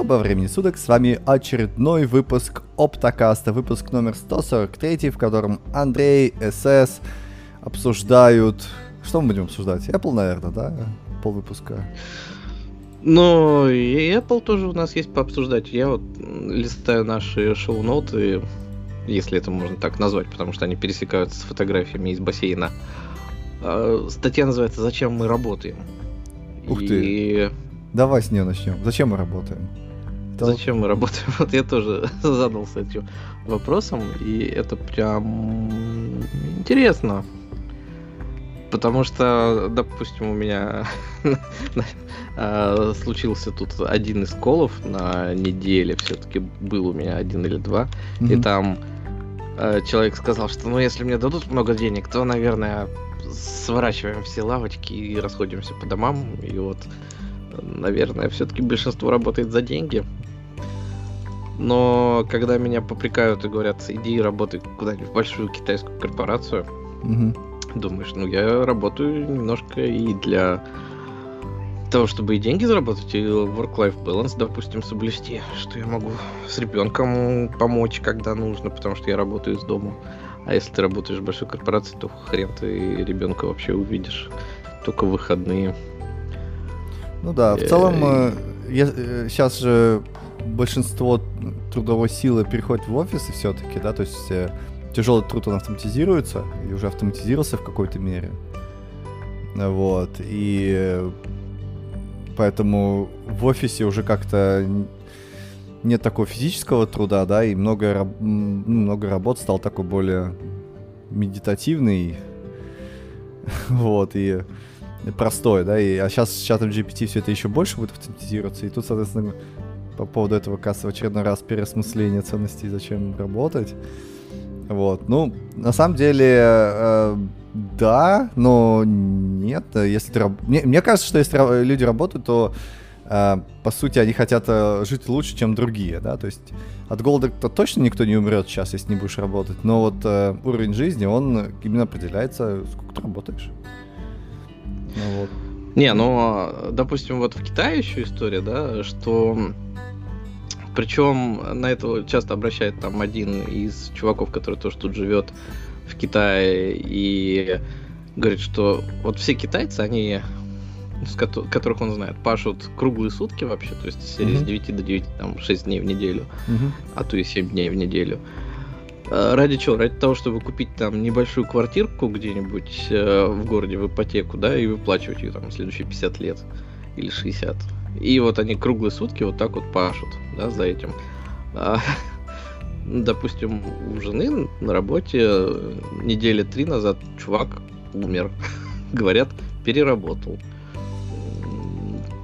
Доброго времени суток, с вами очередной выпуск Оптокаста, выпуск номер 143, в котором Андрей, СС обсуждают... Что мы будем обсуждать? Apple, наверное, да? Пол выпуска. Ну, и Apple тоже у нас есть пообсуждать. Я вот листаю наши шоу-ноты, если это можно так назвать, потому что они пересекаются с фотографиями из бассейна. А, статья называется «Зачем мы работаем?». Ух ты. Давай с нее начнем. Зачем мы работаем? Зачем мы работаем? Вот я тоже задался этим вопросом, и это прям интересно. Потому что, допустим, у меня а, случился тут один из колов на неделе, все-таки был у меня один или два, и там а, человек сказал, что ну если мне дадут много денег, то, наверное, сворачиваем все лавочки и расходимся по домам, и вот наверное, все-таки большинство работает за деньги. Но когда меня попрекают и говорят, иди работай куда-нибудь в большую китайскую корпорацию, угу. думаешь, ну я работаю немножко и для того, чтобы и деньги заработать, и work-life balance, допустим, соблюсти, что я могу с ребенком помочь, когда нужно, потому что я работаю из дома. А если ты работаешь в большой корпорации, то хрен ты ребенка вообще увидишь только выходные. Ну да, в целом э, сейчас э, же большинство трудовой силы переходит в офисы все-таки, да, то есть э, тяжелый труд он автоматизируется и уже автоматизировался в какой-то мере. Вот, и поэтому в офисе уже как-то нет такого физического труда, да, и много, ну, много работ стал такой более медитативный, вот, и простой, да, и, а сейчас с чатом GPT все это еще больше будет автоматизироваться, и тут, соответственно, по поводу этого, кажется, в очередной раз переосмысление ценностей, зачем работать. Вот, ну, на самом деле, э, да, но нет, если ты... Мне, мне кажется, что если люди работают, то, э, по сути, они хотят э, жить лучше, чем другие, да, то есть от голода-то точно никто не умрет сейчас, если не будешь работать, но вот э, уровень жизни, он именно определяется, сколько ты работаешь. Ну, вот. Не, ну, допустим, вот в Китае еще история, да, что причем на это часто обращает там один из чуваков, который тоже тут живет в Китае, и говорит, что вот все китайцы, они, с которых он знает, пашут круглые сутки вообще, то есть серии mm-hmm. с 9 до 9, там 6 дней в неделю, mm-hmm. а то и 7 дней в неделю. Э, ради чего? Ради того, чтобы купить там небольшую квартирку где-нибудь э, в городе в ипотеку, да, и выплачивать ее там следующие 50 лет или 60. И вот они круглые сутки вот так вот пашут, да, за этим. А, допустим, у жены на работе э, недели три назад чувак умер. Говорят, переработал.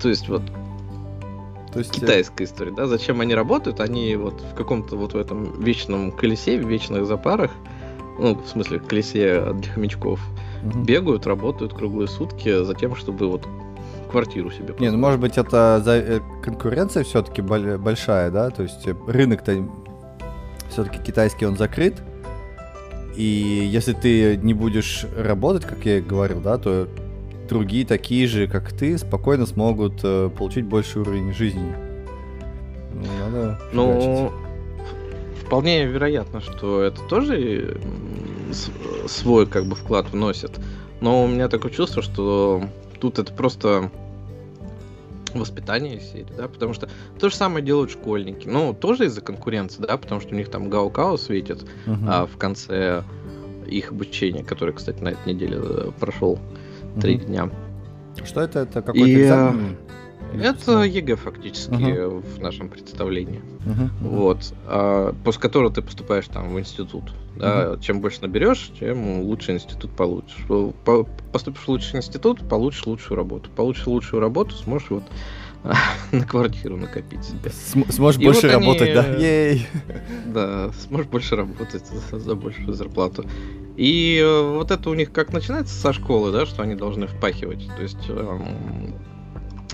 То есть вот то есть... Э, Китайская история, да? Зачем они работают? Они вот в каком-то вот в этом вечном колесе, в вечных запарах, ну, в смысле, колесе для хомячков, угу. бегают, работают круглые сутки за тем, чтобы вот квартиру себе Не, ну может быть это за... Э, конкуренция все-таки большая, да? То есть э, рынок-то все-таки китайский, он закрыт. И если ты не будешь работать, как я говорил, да, то другие такие же, как ты, спокойно смогут э, получить больший уровень жизни. Ну, надо ну, вполне вероятно, что это тоже свой как бы вклад вносит. Но у меня такое чувство, что тут это просто воспитание серии, да, потому что то же самое делают школьники, ну, тоже из-за конкуренции, да, потому что у них там гаокао светит э-huh. а, в конце их обучения, который, кстати, на этой неделе э, прошел три угу. дня. Что это? Это какой-то и, экзамен? Это ЕГЭ фактически э в нашем представлении. uh Вот. А, после которого ты поступаешь там в институт. Да? uh Чем больше наберешь, тем лучше институт получишь. По- поступишь в лучший институт, получишь лучшую работу. Получишь лучшую работу, сможешь вот на квартиру накопить себе. См- сможешь и больше вот работать, они, да? Ей! Да, сможешь больше работать за, за большую зарплату. И э, вот это у них как начинается со школы, да, что они должны впахивать. То есть эм,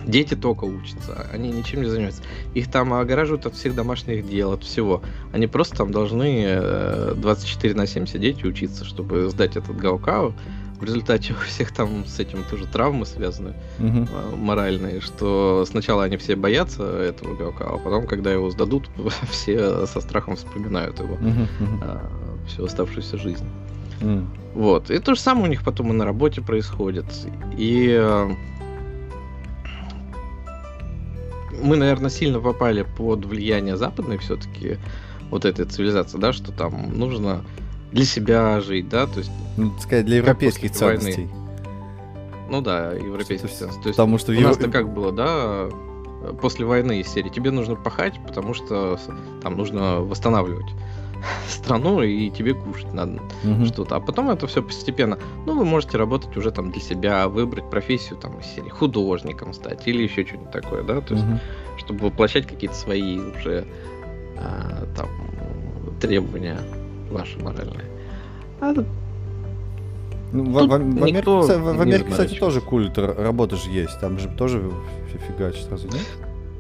дети только учатся, они ничем не занимаются. Их там огораживают от всех домашних дел, от всего. Они просто там должны 24 э, на 7 сидеть и учиться, чтобы сдать этот гаукау, в результате у всех там с этим тоже травмы связаны, а, моральные, что сначала они все боятся этого игрока, а потом, когда его сдадут, все со страхом вспоминают его мгм. всю оставшуюся жизнь. М. Вот. И то же самое у них потом и на работе происходит. И мы, наверное, сильно попали под влияние западной все-таки вот этой цивилизации, да, что там нужно для себя жить, да, то есть, Ну, так сказать, для европейских после войны. ценностей. ну да, европейский То есть- ценз. То есть Потому что у нас-то Евро- как было, да, после войны из серии, тебе нужно пахать, потому что там нужно восстанавливать страну, и тебе кушать надо. Мгм. что-то. А потом это все постепенно. Ну, вы можете работать уже там для себя, выбрать профессию там из серии художником стать или еще что-нибудь такое, да, то есть, чтобы воплощать какие-то свои уже а, там требования ваши моральные. А, Ну, в, в- в Америке, в- в Америке, кстати, тоже культ работы же есть. Там же тоже фи- фигачит, разве нет?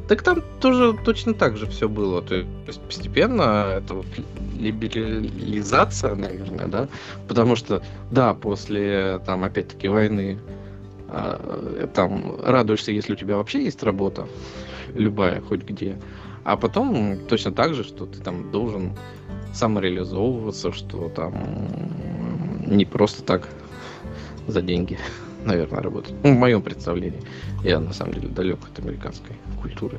Так там тоже точно так же все было. То есть постепенно это вот либерализация, наверное, да. Потому что, да, после там опять-таки войны а, там радуешься, если у тебя вообще есть работа, любая, хоть где. А потом точно так же, что ты там должен самореализовываться, что там не просто так за деньги, наверное, работать. Ну, в моем представлении. Я на самом деле далек от американской культуры.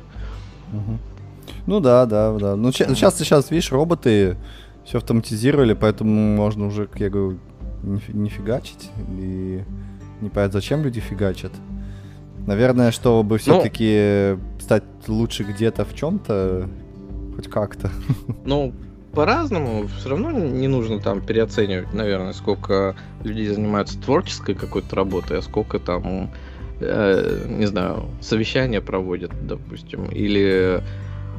Ну да, да, да. Ну ча- сейчас, сейчас, видишь, роботы все автоматизировали, поэтому можно уже, как я говорю, не, не фигачить. И не понятно, зачем люди фигачат. Наверное, чтобы все-таки стать лучше где-то в чем-то, хоть как-то. Ну, по-разному, все равно не нужно там переоценивать, наверное, сколько людей занимаются творческой какой-то работой, а сколько там, э, не знаю, совещания проводят, допустим, или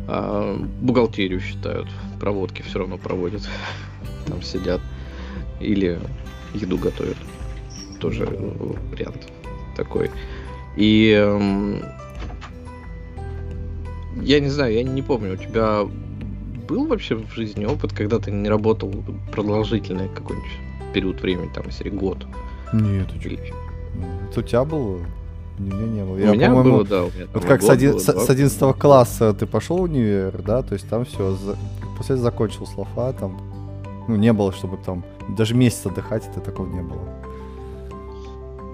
э, бухгалтерию считают, проводки все равно проводят, там сидят, или еду готовят, тоже э, вариант такой. И эм, я не знаю, я не помню, у тебя был вообще в жизни опыт, когда ты не работал продолжительный какой-нибудь период времени, там, серии год? Нет, ты Или- Это у тебя было? У меня не было. У Я, меня по-моему, было, да, у меня Вот как с, год один- было, с- с 11 класса ты пошел в универ, да, то есть там все, после этого закончил слова, там, ну, не было, чтобы там даже месяц отдыхать, это такого не было.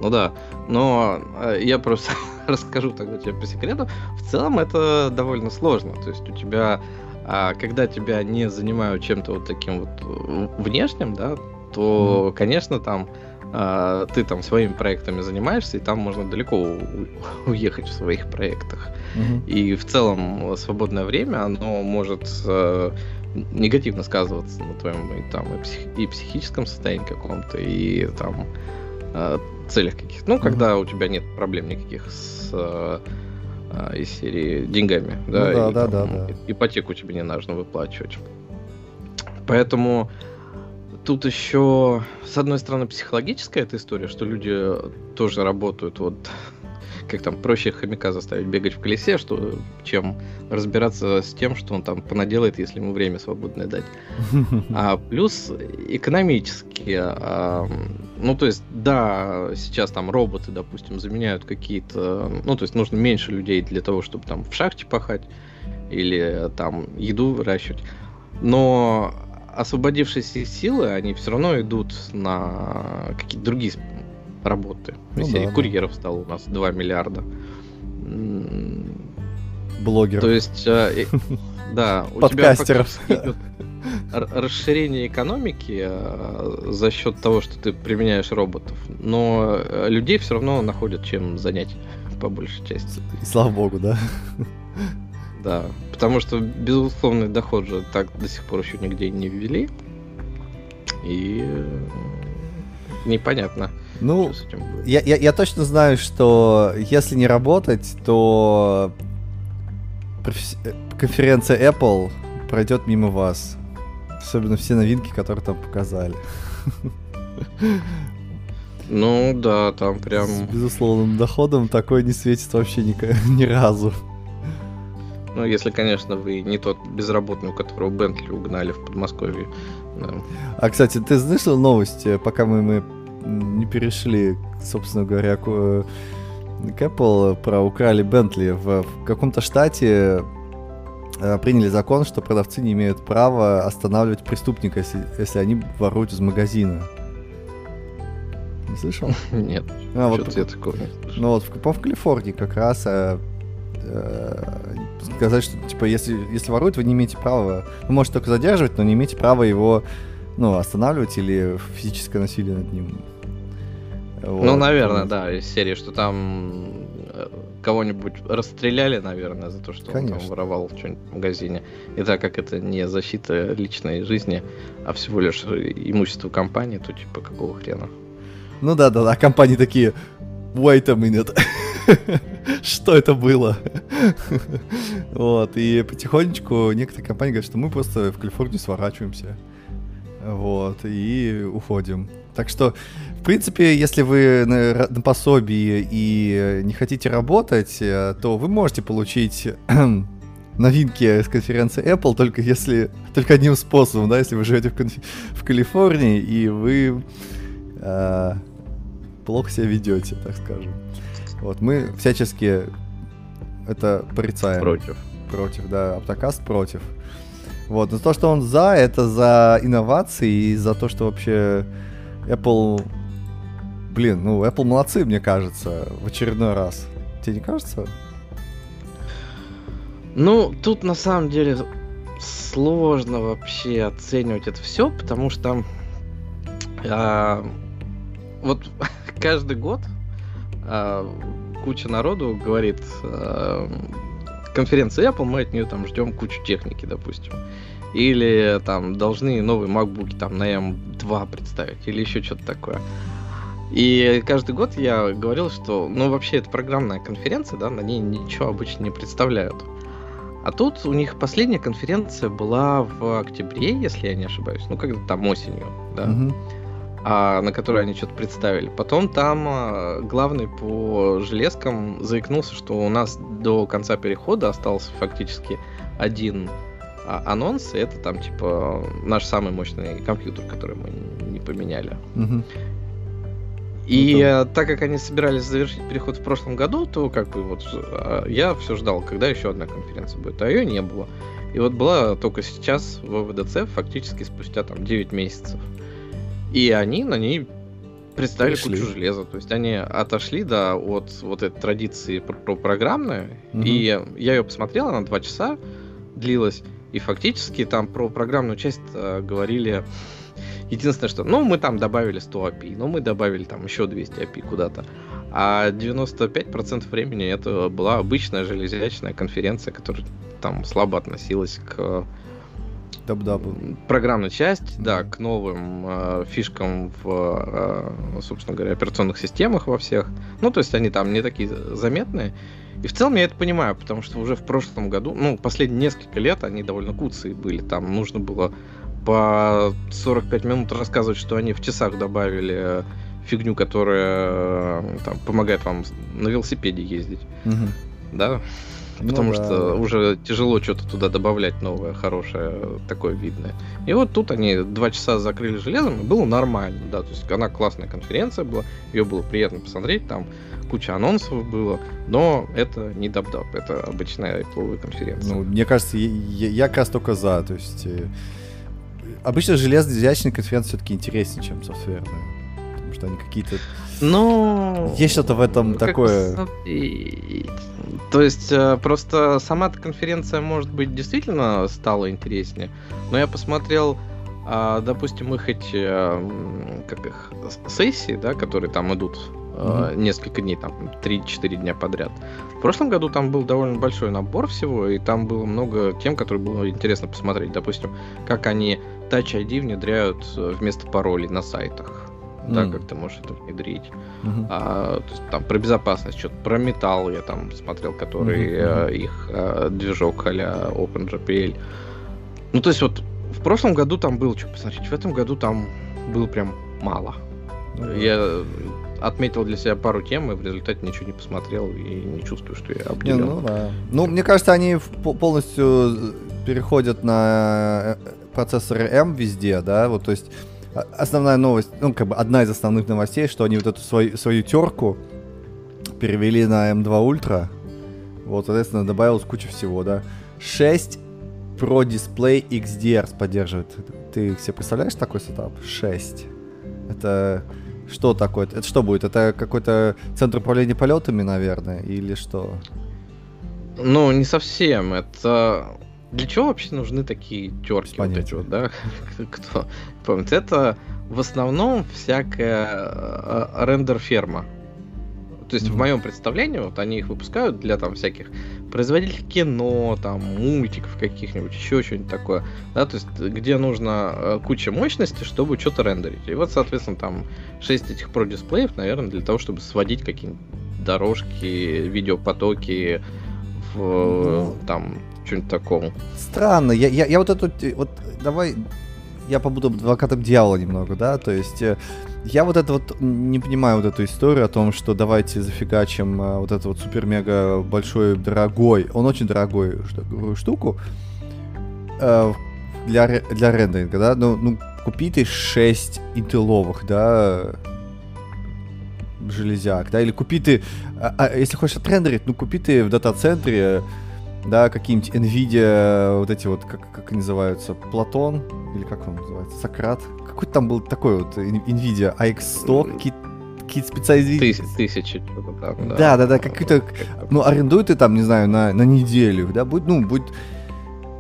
Ну да, но э, я просто расскажу тогда тебе по секрету. В целом это довольно сложно. То есть у тебя, а, когда тебя не занимают чем-то вот таким вот э, внешним, да, то, конечно, там а, ты там своими проектами занимаешься, и там можно далеко у- уехать в своих проектах. Мгм. И в целом э, свободное время, оно может э, негативно сказываться на твоем и, там, и, псих- и психическом состоянии каком-то, и там э, целях каких-то. Ну, Мгм. когда у тебя нет проблем никаких с э, э, из серии деньгами, Ну да, да, и, да, там, да, да. ипотеку тебе не нужно выплачивать. Поэтому тут еще, с одной стороны, психологическая эта история, что люди тоже работают вот как там проще хомяка заставить бегать в колесе, что, чем разбираться с тем, что он там понаделает, если ему время свободное дать. А плюс экономически, а, ну то есть, да, сейчас там роботы, допустим, заменяют какие-то, ну то есть нужно меньше людей для того, чтобы там в шахте пахать или там еду выращивать, но освободившиеся силы, они все равно идут на какие-то другие работы. Ну Из да, да. курьеров стало у нас 2 миллиарда. М, Блогер. то есть, э, да, у тебя Подкастеров. р- расширение экономики э, за счет того, что ты применяешь роботов, но э, людей все равно находят чем занять по большей части. И слава богу, да. Да, потому что безусловный доход же так до сих пор еще нигде не ввели. И э, непонятно, Ну, что с этим будет. я, я, я точно знаю, что если не работать, то э, конференция Apple пройдет мимо вас. Особенно все новинки, которые там показали. Ну да, там С прям... безусловным доходом такой не светит вообще ни, ни разу. Ну, если, конечно, вы не тот безработный, у которого Бентли угнали в Подмосковье. Да. А, кстати, ты слышал новости, пока мы, мы не перешли, собственно говоря, к, э, к Apple, про украли Бентли. В, в каком-то штате э, приняли закон, что продавцы не имеют права останавливать преступника, если, если они воруют из магазина. Не слышал? Нет. А, вот, я такого не слышал. ну вот, в, в Калифорнии как раз э, э, сказать, что типа если, если воруют, вы не имеете права, вы можете только задерживать, но не имеете права его ну, останавливать или физическое насилие над ним. Вот. Ну, наверное, да, из серии, что там э, кого-нибудь расстреляли, наверное, за то, что он Конечно. там воровал что-нибудь в магазине. И так как это не защита личной жизни, а всего лишь имущество компании, то типа какого хрена? Ну да, да, да, компании такие, wait a minute, что это было? Вот, и потихонечку некоторые компании говорят, что мы просто в Калифорнию сворачиваемся. Вот, и уходим. Так что, в принципе, если вы на, на пособии и не хотите работать, э, то вы можете получить новинки с конференции Apple, только если только одним способом, да, если вы живете в, в Калифорнии и вы э, плохо себя ведете, так скажем. Вот, мы всячески это порицаем. Против. Против, да, Аптокаст против. Вот, но то, что он за, это за инновации и за то, что вообще Apple... Блин, ну, Apple молодцы, мне кажется, в очередной раз. Тебе не кажется? Ну, тут на самом деле сложно вообще оценивать это все, потому что а, вот каждый год а, куча народу говорит, а, конференция Apple, мы от нее там ждем кучу техники, допустим. Или там должны новые MacBook там на M2 представить, или еще что-то такое. И каждый год я говорил, что, ну, вообще, это программная конференция, да, на ней ничего обычно не представляют. А тут у них последняя конференция была в октябре, если я не ошибаюсь, ну, когда там осенью, да, Мгм. А, на которой они что-то представили. Потом там а, главный по железкам заикнулся, что у нас до конца перехода остался фактически один а, анонс, и это там, типа, наш самый мощный компьютер, который мы не поменяли. И Ну, э, так как они собирались завершить переход в прошлом году, то как бы вот э, я все ждал, когда еще одна конференция будет, а ее не было. И вот была только сейчас в ВДЦ, фактически спустя там 9 месяцев. И они на ней представили Пришли. кучу железа. То есть они отошли, да, от вот этой традиции про, про программное. Мгм. И я ее посмотрел, она 2 часа длилась. И фактически там про программную часть э, говорили Единственное, что, ну, мы там добавили 100 API, ну, мы добавили там еще 200 API куда-то. А 95% времени это была обычная железячная конференция, которая там слабо относилась к Dub-Dub у. программной части, да, к новым э, фишкам в, э, собственно говоря, операционных системах во всех. Ну, то есть они там не такие заметные. И в целом я это понимаю, потому что уже в прошлом году, ну, последние несколько лет они довольно куцые были. Там нужно было по 45 минут рассказывать, что они в часах добавили э, фигню, которая э, там, помогает вам на велосипеде ездить, Мгм. да? Ну Потому да, что да. уже тяжело что-то туда добавлять новое, хорошее, такое видное. И вот тут они два часа закрыли железом, и было нормально, да, то есть она классная конференция была, ее было приятно посмотреть, там куча анонсов было, но это не Dub-Dub, это обычная Apple конференция. Ну, мне кажется, я, я- я как раз только за. То есть э, обычно железячные конференции все-таки интереснее, чем софтверные. Потому что они какие-то... Ну, Есть что-то в этом такое. посмотреть. То есть э, просто сама конференция, может быть, действительно стала интереснее. Но я посмотрел, а, допустим, их эти, э, как их, сессии, да, которые там идут э, несколько дней, там 3-4 дня подряд. В прошлом году там был довольно большой набор всего, и там было много тем, которые было интересно посмотреть. Допустим, как они Touch ID внедряют вместо паролей на сайтах. Да, М. как ты можешь это внедрить. Мгм. А, то есть, там про безопасность, что-то про металл я там смотрел, который Мгм, э, их э, движок а-ля OpenGPL. Ну, то есть вот в прошлом году там было что посмотреть, в этом году там было прям мало. Да. Я отметил для себя пару тем и в результате ничего не посмотрел и не чувствую, что я Не, обделен. ну да. Ну, мне кажется, они полностью переходят на э, процессоры M везде, да, вот, то есть основная новость, ну, как бы одна из основных новостей, что они вот эту свою, свою терку перевели на M2 Ultra. Вот, соответственно, добавилось куча всего, да. 6 Pro Display XDR поддерживает. Ты себе представляешь такой сетап? 6. Это что такое? Это что будет? Это какой-то центр управления полетами, наверное, или что? Ну, не совсем. Это для чего вообще нужны такие терки вот эти вот, да? Кто помнит? Это в основном всякая э, рендер-ферма. То есть mm-hmm. в моем представлении вот они их выпускают для там всяких производителей кино, там мультиков каких-нибудь, еще что-нибудь такое, да, то есть где нужно э, куча мощности, чтобы что-то рендерить. И вот, соответственно, там 6 этих про дисплеев, наверное, для того, чтобы сводить какие-нибудь дорожки, видеопотоки в mm-hmm. там что-нибудь такому. Странно, я, я, я вот эту, вот давай я побуду адвокатом дьявола немного, да, то есть э, я вот это вот не понимаю вот эту историю о том, что давайте зафигачим э, вот эту вот супер-мега большой, дорогой, он очень дорогой штуку э, для, для рендеринга, да, ну, ну купи ты 6 интеловых, да, железяк, да, или купи ты, а, а, если хочешь отрендерить, ну купи ты в дата-центре да, какие-нибудь NVIDIA, вот эти вот, как, как они называются, Платон, или как он называется, Сократ, какой-то там был такой вот NVIDIA AX100, какие-то какие-то специальные... Тысячи, что-то там, да. Да, да, да, какой-то... Ну, арендуй ты там, не знаю, на, на неделю, да, будет, ну, будет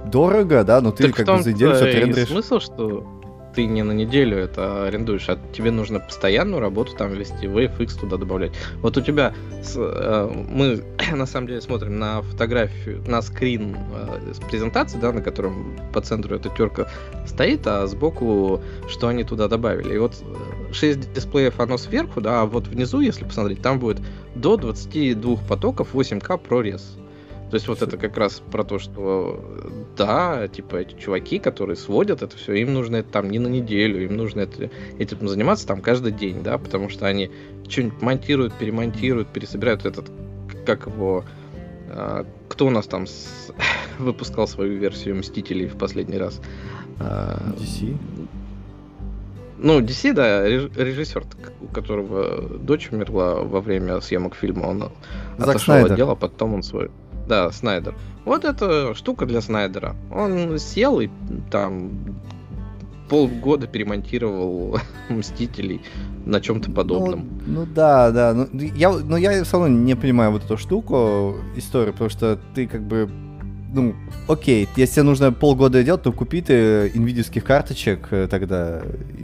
дорого, да, но ты так как бы за неделю все отрендеришь. смысл, что ты не на неделю это арендуешь, а тебе нужно постоянную работу там вести, VFX туда добавлять. Вот у тебя, с, э, мы на самом деле смотрим на фотографию, на скрин э, с презентации, да, на котором по центру эта терка стоит, а сбоку, что они туда добавили. И вот 6 э, дисплеев оно сверху, да, а вот внизу, если посмотреть, там будет до 22 потоков 8К ProRes. То есть вот это как раз про то, что да, типа эти чуваки, которые сводят это все, им нужно это там не на неделю, им нужно это, этим заниматься там каждый день, да, потому что они что-нибудь монтируют, перемонтируют, пересобирают этот, как его, а, кто у нас там с, выпускал свою версию Мстителей в последний раз? А, DC? Ну, DC, да, режиссер, у которого дочь умерла во время съемок фильма, он Зак отошел Снайдер. от дела, потом он свой да, Снайдер. Вот эта штука для Снайдера. Он сел и там полгода перемонтировал Мстителей на чем-то подобном. Ну, ну да, да. Ну я, но я все равно не понимаю вот эту штуку, историю, потому что ты как бы ну, окей, если тебе нужно полгода делать, то купи ты инвидиевских карточек э, тогда.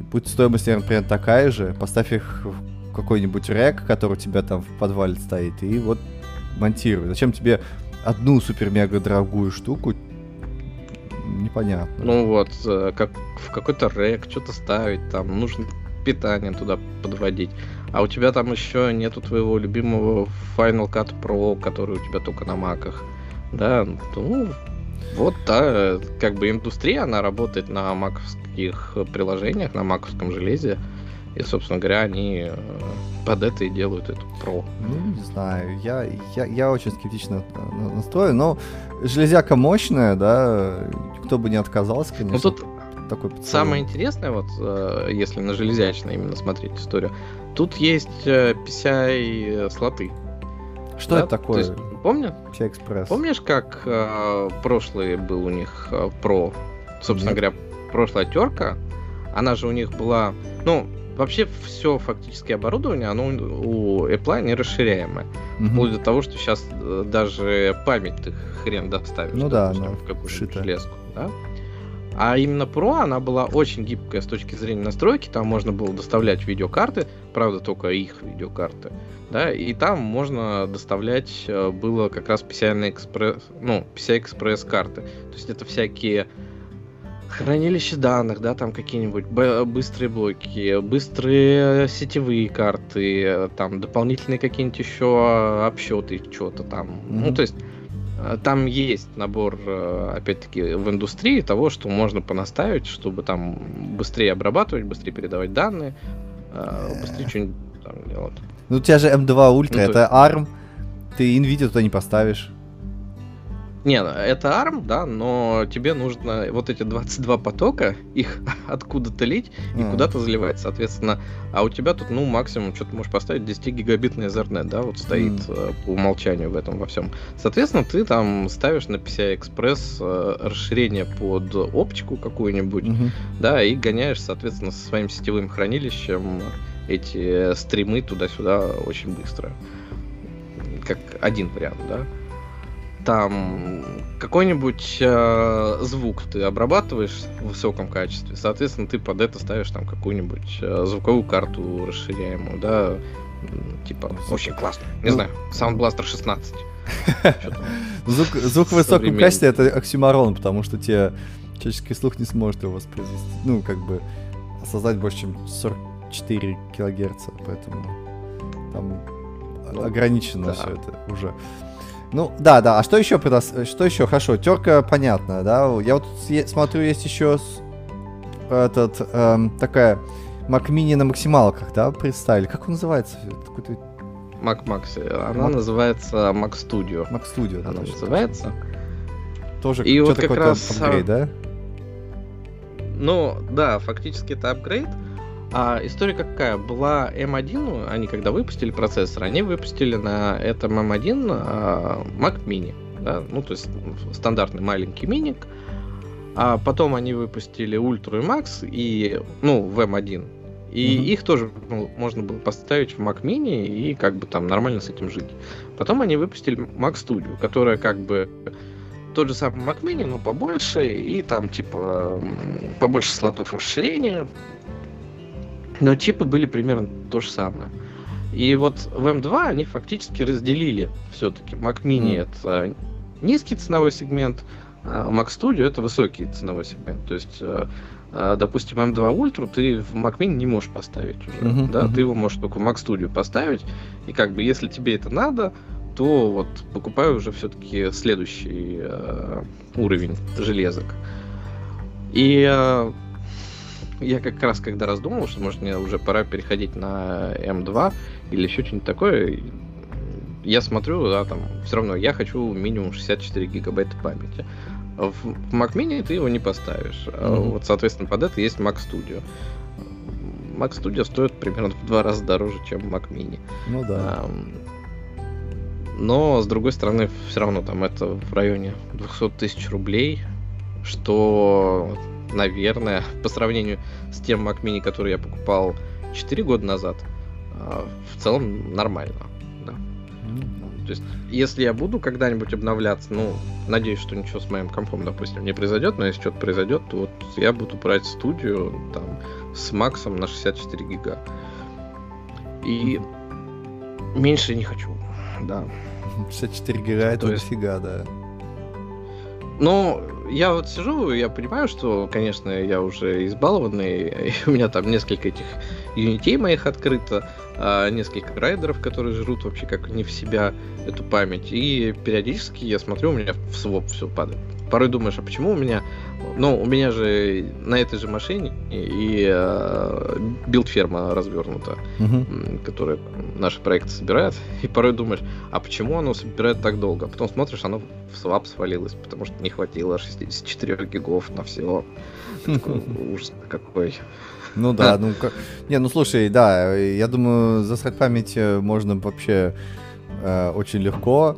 Будет стоимость, наверное, примерно такая же. Поставь их в какой-нибудь рек, который у тебя там в подвале стоит, и вот монтируй. Зачем тебе одну супер-мега дорогую штуку, непонятно. Ну вот, э, как в какой-то рэк что-то ставить, там нужно питание туда подводить. А у тебя там еще нету твоего любимого Final Cut Pro, который у тебя только на маках. Да, ну, вот, да, как бы индустрия, она работает на маковских приложениях, на маковском железе. И, собственно говоря, они э, под это и делают эту Pro. Ну, не знаю, я, я, я очень скептично настроен, но железяка мощная, да, кто бы не отказался, конечно. Ну, тут такой поцелуй. Самое интересное, вот, э, если на железячное именно смотреть историю, тут есть э, PCI-слоты. Что да? это такое? То есть, помню? Помнишь, как э, прошлый был у них э, Pro? Собственно Нет. говоря, прошлая терка, она же у них была, ну, Вообще все фактически оборудование, оно у Apple не расширяемое. Угу. Вплоть до того, что сейчас э, даже память ты хрен доставишь. Ну да, допустим, в какую-то железку. Да? А именно Pro, она была очень гибкая с точки зрения настройки. Там можно было доставлять видеокарты, правда, только их видеокарты. Да, и там можно доставлять э, было как раз PCI Express, ну, PCI Express карты. То есть это всякие хранилище данных, да, там какие-нибудь быстрые блоки, быстрые сетевые карты, там дополнительные какие-нибудь еще обсчеты, что-то там. Mm-hmm. Ну, то есть э, там есть набор, э, опять-таки, в индустрии того, что можно понаставить, чтобы там быстрее обрабатывать, быстрее передавать данные, э, быстрее что-нибудь там делать. Ну, у тебя же M2 Ultra, ну, это есть... ARM, ты NVIDIA туда не поставишь. Не, это ARM, да, но тебе нужно вот эти 22 потока, их откуда-то лить и mm. куда-то заливать, соответственно. А у тебя тут, ну, максимум, что ты можешь поставить 10-гигабитный Ethernet, да, вот стоит mm. по умолчанию в этом во всем. Соответственно, ты там ставишь на PCI Express э, расширение под оптику какую-нибудь, mm-hmm. да, и гоняешь, соответственно, со своим сетевым хранилищем эти стримы туда-сюда очень быстро. Как один вариант, да там какой-нибудь э, звук ты обрабатываешь в высоком качестве, соответственно, ты под это ставишь там какую-нибудь э, звуковую карту расширяемую, да, типа, очень классно. Не ну, знаю, Sound Blaster 16. Звук, звук в высоком качестве это оксюмарон, потому что тебе человеческий слух не сможет его воспроизвести. Ну, как бы осознать больше, чем 44 килогерца, поэтому там ну, ограничено да. все это уже. Ну, да, да. А что еще, что еще? Хорошо, терка понятно, да. Я вот смотрю, есть еще этот, эм, такая Mac Mini на максималках, да, представили. Как он называется? Какой-то... Mac Max. Она Mac... называется Mac Studio. Mac Studio, да. Она называется. Тоже И вот как раз... апгрейд, да? Ну, да, фактически это апгрейд. А история какая? Была M1, они когда выпустили процессор, они выпустили на этом M1 а, Mac Mini. Да? Ну, то есть стандартный маленький миник. А потом они выпустили Ultra и Max, и, ну, в M1. И mm-hmm. их тоже ну, можно было поставить в Mac Mini и как бы там нормально с этим жить. Потом они выпустили Mac Studio, которая как бы тот же самый Mac Mini, но побольше, и там типа побольше слотов расширения, но чипы были примерно то же самое. И вот в M2 они фактически разделили все-таки. Mac Mini mm. это низкий ценовой сегмент, а Mac Studio это высокий ценовой сегмент. То есть, э, э, допустим, M2 Ultra ты в Mac Mini не можешь поставить уже. Mm-hmm, да? mm-hmm. Ты его можешь только в Mac Studio поставить. И как бы если тебе это надо, то вот покупаю уже все-таки следующий э, уровень железок. И э, я как раз когда раздумывал, что может мне уже пора переходить на М2 или еще что-нибудь такое, я смотрю, да, там, все равно я хочу минимум 64 гигабайта памяти. В, в Mac Mini ты его не поставишь. Mm-hmm. Вот, соответственно, под это есть Mac Studio. Mac Studio стоит примерно в два раза дороже, чем Mac Mini. Ну да. но, с другой стороны, все равно там это в районе 200 тысяч рублей, что наверное, по сравнению с тем Mac Mini, который я покупал 4 года назад, а, в целом нормально. Да. То есть, если я буду когда-нибудь обновляться, ну, надеюсь, что ничего с моим компом, допустим, не произойдет, но если что-то произойдет, то вот я буду брать студию там с максом на 64 гига. И меньше не хочу, да. 64 гига это есть... дофига, да. Ну, я вот сижу, я понимаю, что, конечно, я уже избалованный, у меня там несколько этих юнитей моих открыто, а несколько райдеров, которые жрут вообще как не в себя эту память, и периодически я смотрю, у меня в своп все падает. Порой думаешь, а почему у меня... Ну, у меня же на этой же машине и э, билд-ферма развернута, uh-huh. которая наши проекты собирает. И порой думаешь, а почему оно собирает так долго? А потом смотришь, оно в свап свалилось, потому что не хватило 64 гигов на все. ужас какой. Ну да, ну как... Не, ну слушай, да, я думаю, засрать память можно вообще э, очень легко.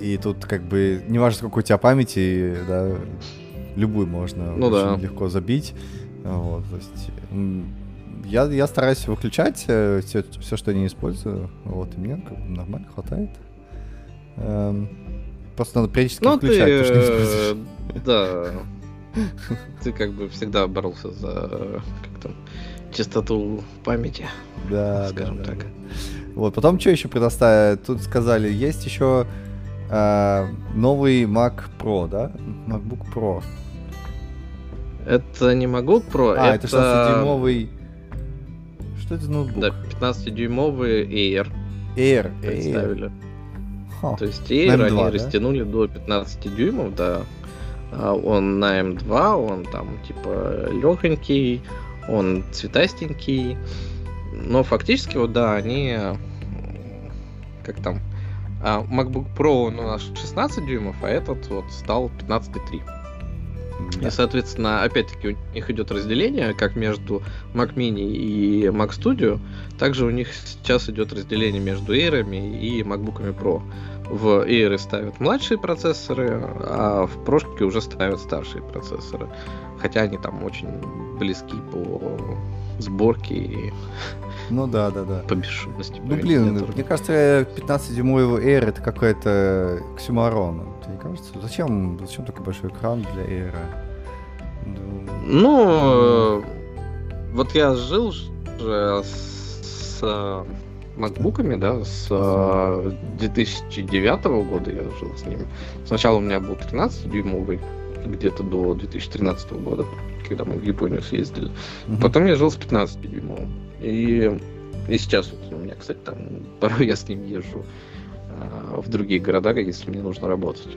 И тут как бы, не важно, сколько у тебя памяти, да, любую можно ну, очень да. легко забить. Вот, то есть, я, я стараюсь выключать все, э, все, что я не использую. Вот, и мне как бы нормально хватает. Эм, просто надо периодически ну, включать ты, то, что не используешь. Да. Ты как бы всегда боролся за как там, чистоту памяти. Да, скажем да, так. Да. Вот, потом что еще предоставят? Тут сказали, есть еще э, новый Mac Pro, да? MacBook Pro. Это не MacBook Pro, а, это... это 16-дюймовый... Что это за ноутбук? Да, 15-дюймовый Air. Air, представили. Air. То есть Air M2, они да? растянули до 15 дюймов, да. А он на M2, он там типа легенький, он цветастенький. Но фактически, вот да, они как там А MacBook Pro у нас 16 дюймов, а этот вот стал 15,3. Да. И, соответственно, опять-таки у них идет разделение, как между Mac Mini и Mac Studio. Также у них сейчас идет разделение между Air и MacBook Pro. В Air ставят младшие процессоры, а в прошке уже ставят старшие процессоры. Хотя они там очень близки по сборке и ну да, да, да. По бесшумности. Ну блин, мне кажется, 15-дюймовый Air это какой-то оксюморон. Тебе не кажется? Зачем, зачем такой большой экран для Air? Ну, вот я жил же с, с макбуками, да, с 2009 года я жил с ними. Сначала у меня был 13-дюймовый, где-то до 2013 года, когда мы в Японию съездили. Потом я жил с 15-дюймовым. И, и сейчас вот у меня, кстати, там порой я с ним езжу а, в другие города, если мне нужно работать.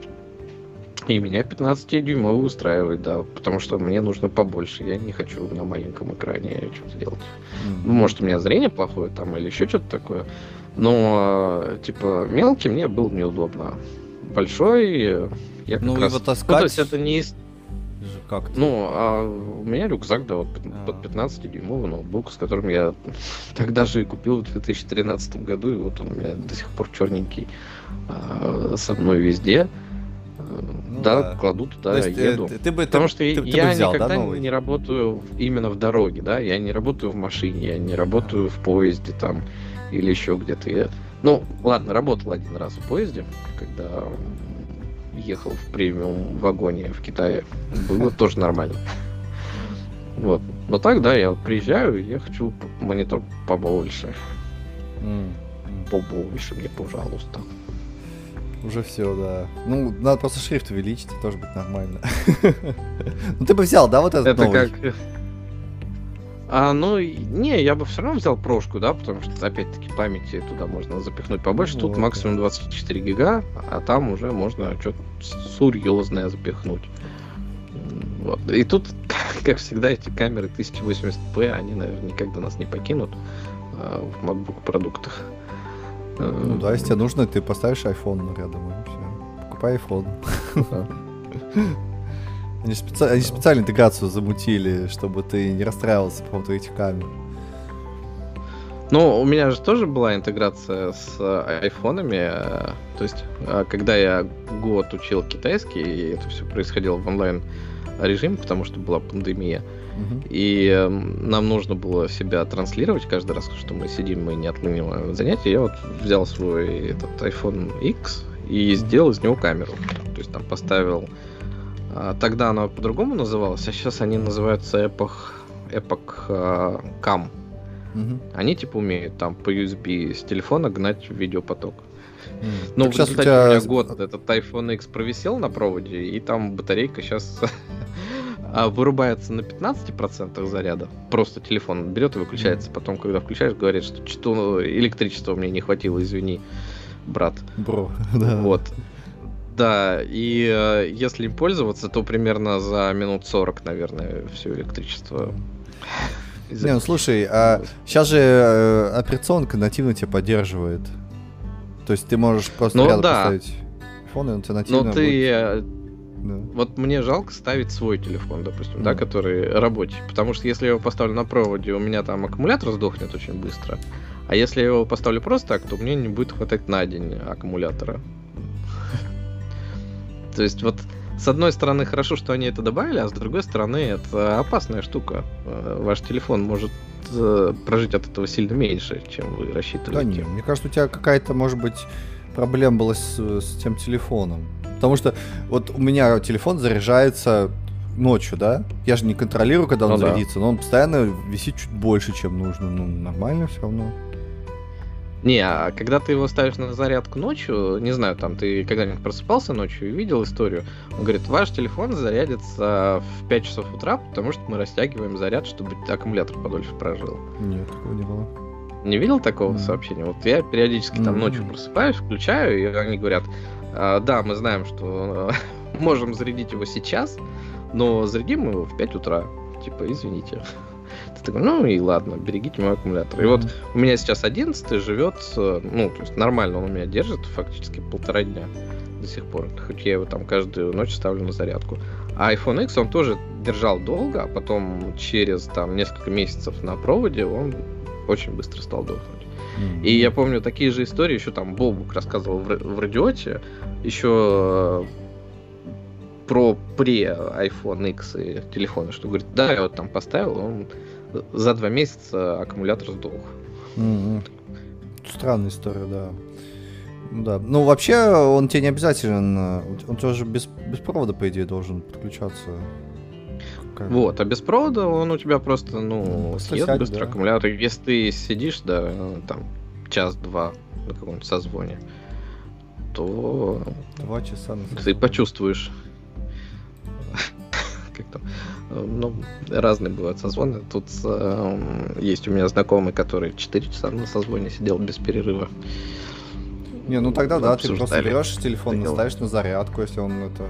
И меня 15-дюймовый устраивает, да, потому что мне нужно побольше. Я не хочу на маленьком экране что-то делать. Mm-hmm. Ну, может, у меня зрение плохое там или еще что-то такое. Но, типа, мелкий мне было неудобно. Большой я как ну, раз... его таскать... Ну, то есть это не как -то. Ну, а у меня рюкзак, да, вот а. под 15-дюймовый ноутбук, с которым я тогда же и купил в 2013 году, и вот он у меня до сих пор черненький а, со мной везде. Ну, да, да, кладу туда, есть, еду. Ты, ты бы, Потому ты, что ты, я ты взял, никогда да, не работаю именно в дороге, да, я не работаю в машине, я не работаю в поезде там или еще где-то. Ну, ладно, работал один раз в поезде, когда ехал в премиум вагоне в Китае. Было тоже нормально. Вот. Но так, да, я приезжаю, и я хочу монитор побольше. Побольше мне, пожалуйста. Уже все, да. Ну, надо просто шрифт увеличить, и тоже будет нормально. Ну ты бы взял, да, вот этот Это как... А, ну, не, я бы все равно взял прошку, да, потому что, опять-таки, памяти туда можно запихнуть побольше. Вот. Тут максимум 24 гига, а там уже можно что-то серьезное запихнуть. Вот. И тут, как всегда, эти камеры 1080p, они, наверное, никогда нас не покинут а, в MacBook продуктах. Ну да, если тебе нужно, ты поставишь iPhone рядом, и все. Покупай iPhone. Они, специ... Они специально интеграцию замутили, чтобы ты не расстраивался по поводу этих камер. Ну, у меня же тоже была интеграция с айфонами. Э, то есть, э, когда я год учил китайский, и это все происходило в онлайн режиме, потому что была пандемия. Uh-huh. И э, нам нужно было себя транслировать каждый раз, что мы сидим и не отлыниваем занятия. Я вот взял свой этот iPhone X и сделал из него камеру. То есть там поставил тогда она по-другому называлась, а сейчас они называются Epoch, Epoch uh, Cam. Угу. Они типа умеют там по USB с телефона гнать видеопоток. Mm. Ну, так в результате у, тебя... у меня год этот iPhone X провисел на проводе, и там батарейка сейчас а, вырубается на 15% заряда. Просто телефон берет и выключается. Потом, когда включаешь, говорит, что что электричества мне не хватило, извини, брат. Бро, да. Вот. Да, и э, если им пользоваться, то примерно за минут 40, наверное, все электричество. Не, ну слушай, а сейчас же э, операционка нативно тебя поддерживает. То есть ты можешь просто ну, рядом да. поставить iPhone, и он тебя нативно Но ты... Будет... Э, да. Вот мне жалко ставить свой телефон, допустим, mm. да, который рабочий. Потому что если я его поставлю на проводе, у меня там аккумулятор сдохнет очень быстро. А если я его поставлю просто так, то мне не будет хватать на день аккумулятора. То есть вот с одной стороны хорошо, что они это добавили, а с другой стороны это опасная штука. Э, ваш телефон может э, прожить от этого сильно меньше, чем вы рассчитывали. Да нет, мне кажется, у тебя какая-то, может быть, проблема была с, с тем телефоном. Потому что вот у меня телефон заряжается ночью, да? Я же не контролирую, когда он ну, зарядится, да. но он постоянно висит чуть больше, чем нужно. Ну, нормально все равно. Не, а когда ты его ставишь на зарядку ночью, не знаю, там ты когда-нибудь просыпался ночью и видел историю, он говорит, ваш телефон зарядится в 5 часов утра, потому что мы растягиваем заряд, чтобы аккумулятор подольше прожил. Нет, такого не было. Не видел такого mm. сообщения? Вот я периодически mm. там ночью просыпаюсь, включаю, и они говорят, а, да, мы знаем, что можем зарядить его сейчас, но зарядим его в 5 утра. Типа, извините. Ты такой, ну и ладно, берегите мой аккумулятор. И вот у меня сейчас 11 живет, э, ну, то есть нормально он у меня держит фактически полтора дня до сих пор. Хоть я его там каждую ночь ставлю на зарядку. А iPhone X он тоже держал долго, а потом через там несколько месяцев на проводе он очень быстро стал дохнуть. Mm-hmm. И я помню такие же истории, еще там Бобук рассказывал в, в радиоте, еще про при iPhone X и телефоны, что говорит, да, я вот там поставил, он за два месяца аккумулятор сдох. Mm-hmm. Странная история, да. Да. Ну, вообще, он тебе не обязателен. Э, он тоже без, без провода, по идее, должен подключаться. Как? Вот, а без провода он у тебя просто, ну, съест быстро да. аккумулятор. Если ты сидишь, да, там, час-два на каком-то созвоне, то... Два часа на Ты почувствуешь как там, э, ну, разные бывают созвоны. Тут э, есть у меня знакомый, который 4 часа на созвоне сидел без перерыва. Не, ну тогда да, ты просто берешь телефон, ставишь на зарядку, если он это...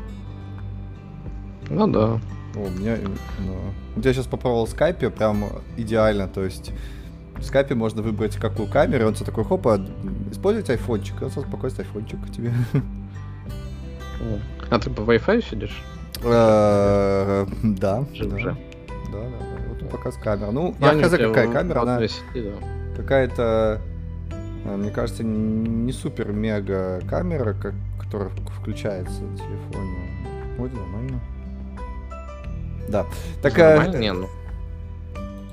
Ну да. О, у меня... Ну, я сейчас попробовал в скайпе, прям идеально, то есть... В скайпе можно выбрать какую камеру, он тебе такой, хопа, использовать айфончик, он спокойно айфончик к тебе. А ты по Wi-Fi сидишь? Э, да. Да, да. Вот показ камера. Ну, я хз, какая камера, она какая-то, э, мне кажется, не супер-мега камера, которая включается на телефоне. Вроде нормально. Да. Такая... Нормально? Не, ну.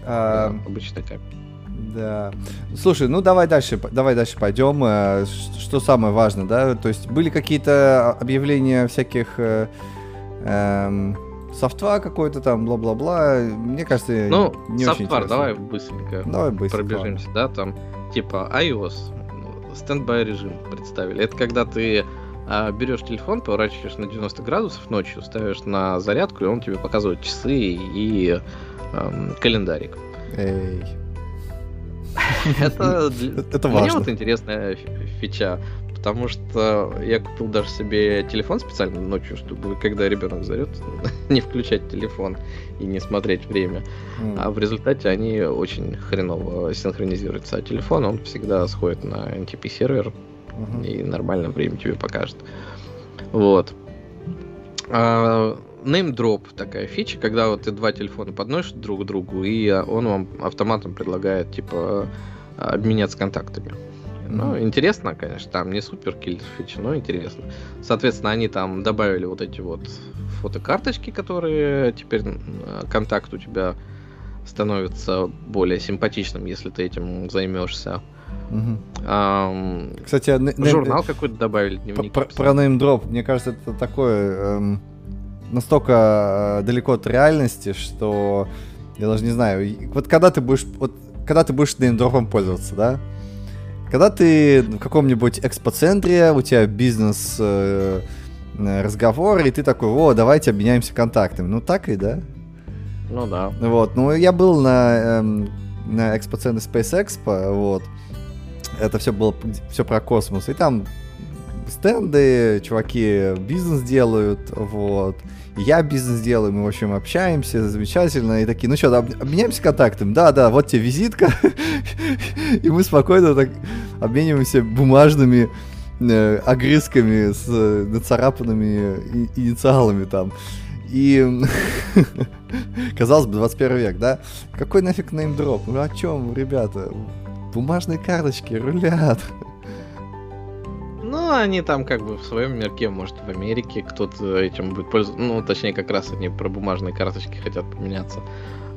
А, обычная камера. Да. Слушай, ну давай дальше, давай дальше пойдем. Э, что самое важное, да? То есть были какие-то объявления всяких э, эм, софтва какой-то там, бла-бла-бла. Мне кажется, ну, не софтвар, очень интересно. давай быстренько давай быстро, пробежимся, да, там типа iOS, стендбай режим представили. Это когда ты а, берешь телефон, поворачиваешь на 90 градусов ночью, ставишь на зарядку, и он тебе показывает часы и эм, календарик. Эй. Это, это важно. Мне вот интересная фича, потому что я купил даже себе телефон специально ночью, чтобы когда ребенок зовет, не включать телефон и не смотреть время. Mm. А в результате они очень хреново синхронизируются. А телефон, он всегда сходит на NTP сервер mm-hmm. и нормально время тебе покажет. Вот. А, name drop такая фича, когда вот ты два телефона подносишь друг к другу, и он вам автоматом предлагает, типа, обменяться контактами. Ну, интересно, конечно, там не супер киллер фича, но интересно. Соответственно, они там добавили вот эти вот фотокарточки, которые теперь контакт у тебя становится более симпатичным, если ты этим займешься. Угу. А, Кстати, журнал какой-то добавили, дневник. Про, про name мне кажется, это такое эм, настолько э, далеко от реальности, что я даже не знаю. Вот когда ты будешь, вот когда ты будешь неймдропом пользоваться, да? Когда ты в каком-нибудь экспоцентре, у тебя бизнес э, э, разговор, и ты такой, о, давайте обменяемся контактами. Ну так и, да? Ну да. Вот, ну я был на, эм, на экспоцентре Space Expo, вот. Это все было все про космос. И там стенды, чуваки бизнес делают, вот я бизнес делаю, мы, в общем, общаемся, замечательно, и такие, ну что, обменяемся контактами? Да, да, вот тебе визитка, и мы спокойно так обмениваемся бумажными э, огрызками с э, нацарапанными инициалами там. И, казалось бы, 21 век, да? Какой нафиг неймдроп? Ну о чем, ребята? Бумажные карточки рулят. Ну, они там как бы в своем мирке, может, в Америке кто-то этим будет пользоваться. Ну, точнее, как раз они про бумажные карточки хотят поменяться.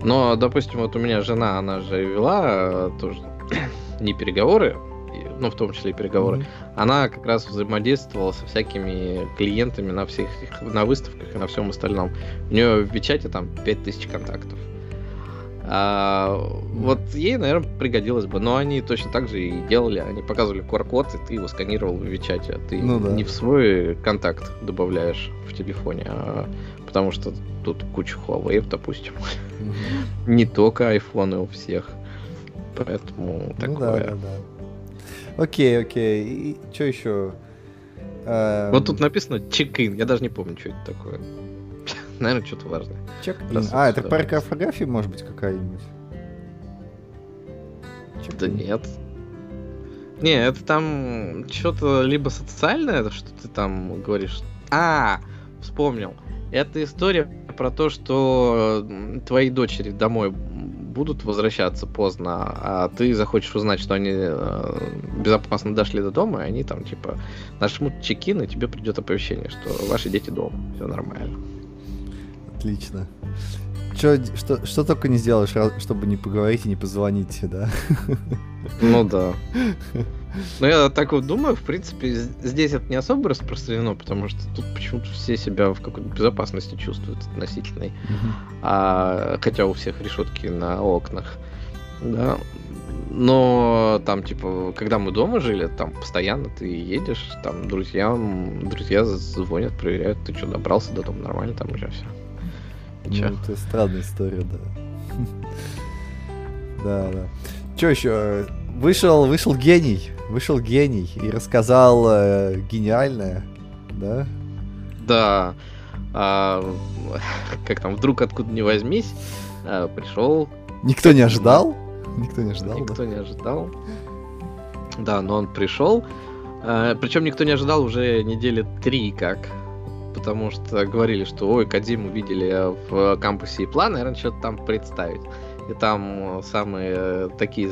Но, допустим, вот у меня жена, она же вела э, тоже не переговоры, ну, в том числе и переговоры, mm-hmm. она как раз взаимодействовала со всякими клиентами на всех на выставках и на всем остальном. У нее в Вичате там 5000 контактов. А, вот ей, наверное, пригодилось бы. Но они точно так же и делали. Они показывали QR-код, и ты его сканировал в Вичате. А ты ну, да. не в свой контакт добавляешь в телефоне, а потому что тут куча Huawei, допустим. Угу. не только айфоны у всех. Поэтому ну, такое. Да, да, да. Окей, окей. И что еще? Эм... Вот тут написано чек-ин. Я даже не помню, что это такое. Наверное, что-то важное. Чек А, это про фотографии, может быть, какая-нибудь? Да нет. Не, это там что-то либо социальное, что ты там говоришь. А, вспомнил. Это история про то, что твои дочери домой будут возвращаться поздно, а ты захочешь узнать, что они э, безопасно дошли до дома, и они там типа нажмут чекин, и тебе придет оповещение, что ваши дети дома, все нормально. Отлично. Чё, что, что только не сделаешь, чтобы не поговорить и не позвонить, да? Ну да. Но я так вот думаю, в принципе, здесь это не особо распространено, потому что тут почему-то все себя в какой-то безопасности чувствуют относительной. Mm-hmm. А, хотя у всех решетки на окнах. Да. Но там, типа, когда мы дома жили, там постоянно ты едешь, там друзьям, друзья звонят, проверяют, ты что, добрался до дома, нормально там уже все. Ну, это странная история, да. Да, да. Че еще? Вышел, вышел гений, вышел гений и рассказал э, гениальное, да? Да. А, как там, вдруг откуда не возьмись, а, пришел. Никто не ожидал? Никто не ожидал. Никто да? не ожидал. Да, но он пришел. А, причем никто не ожидал уже недели три, как потому что говорили, что ой, Кадзиму видели в кампусе и план, наверное, что-то там представить. И там самые такие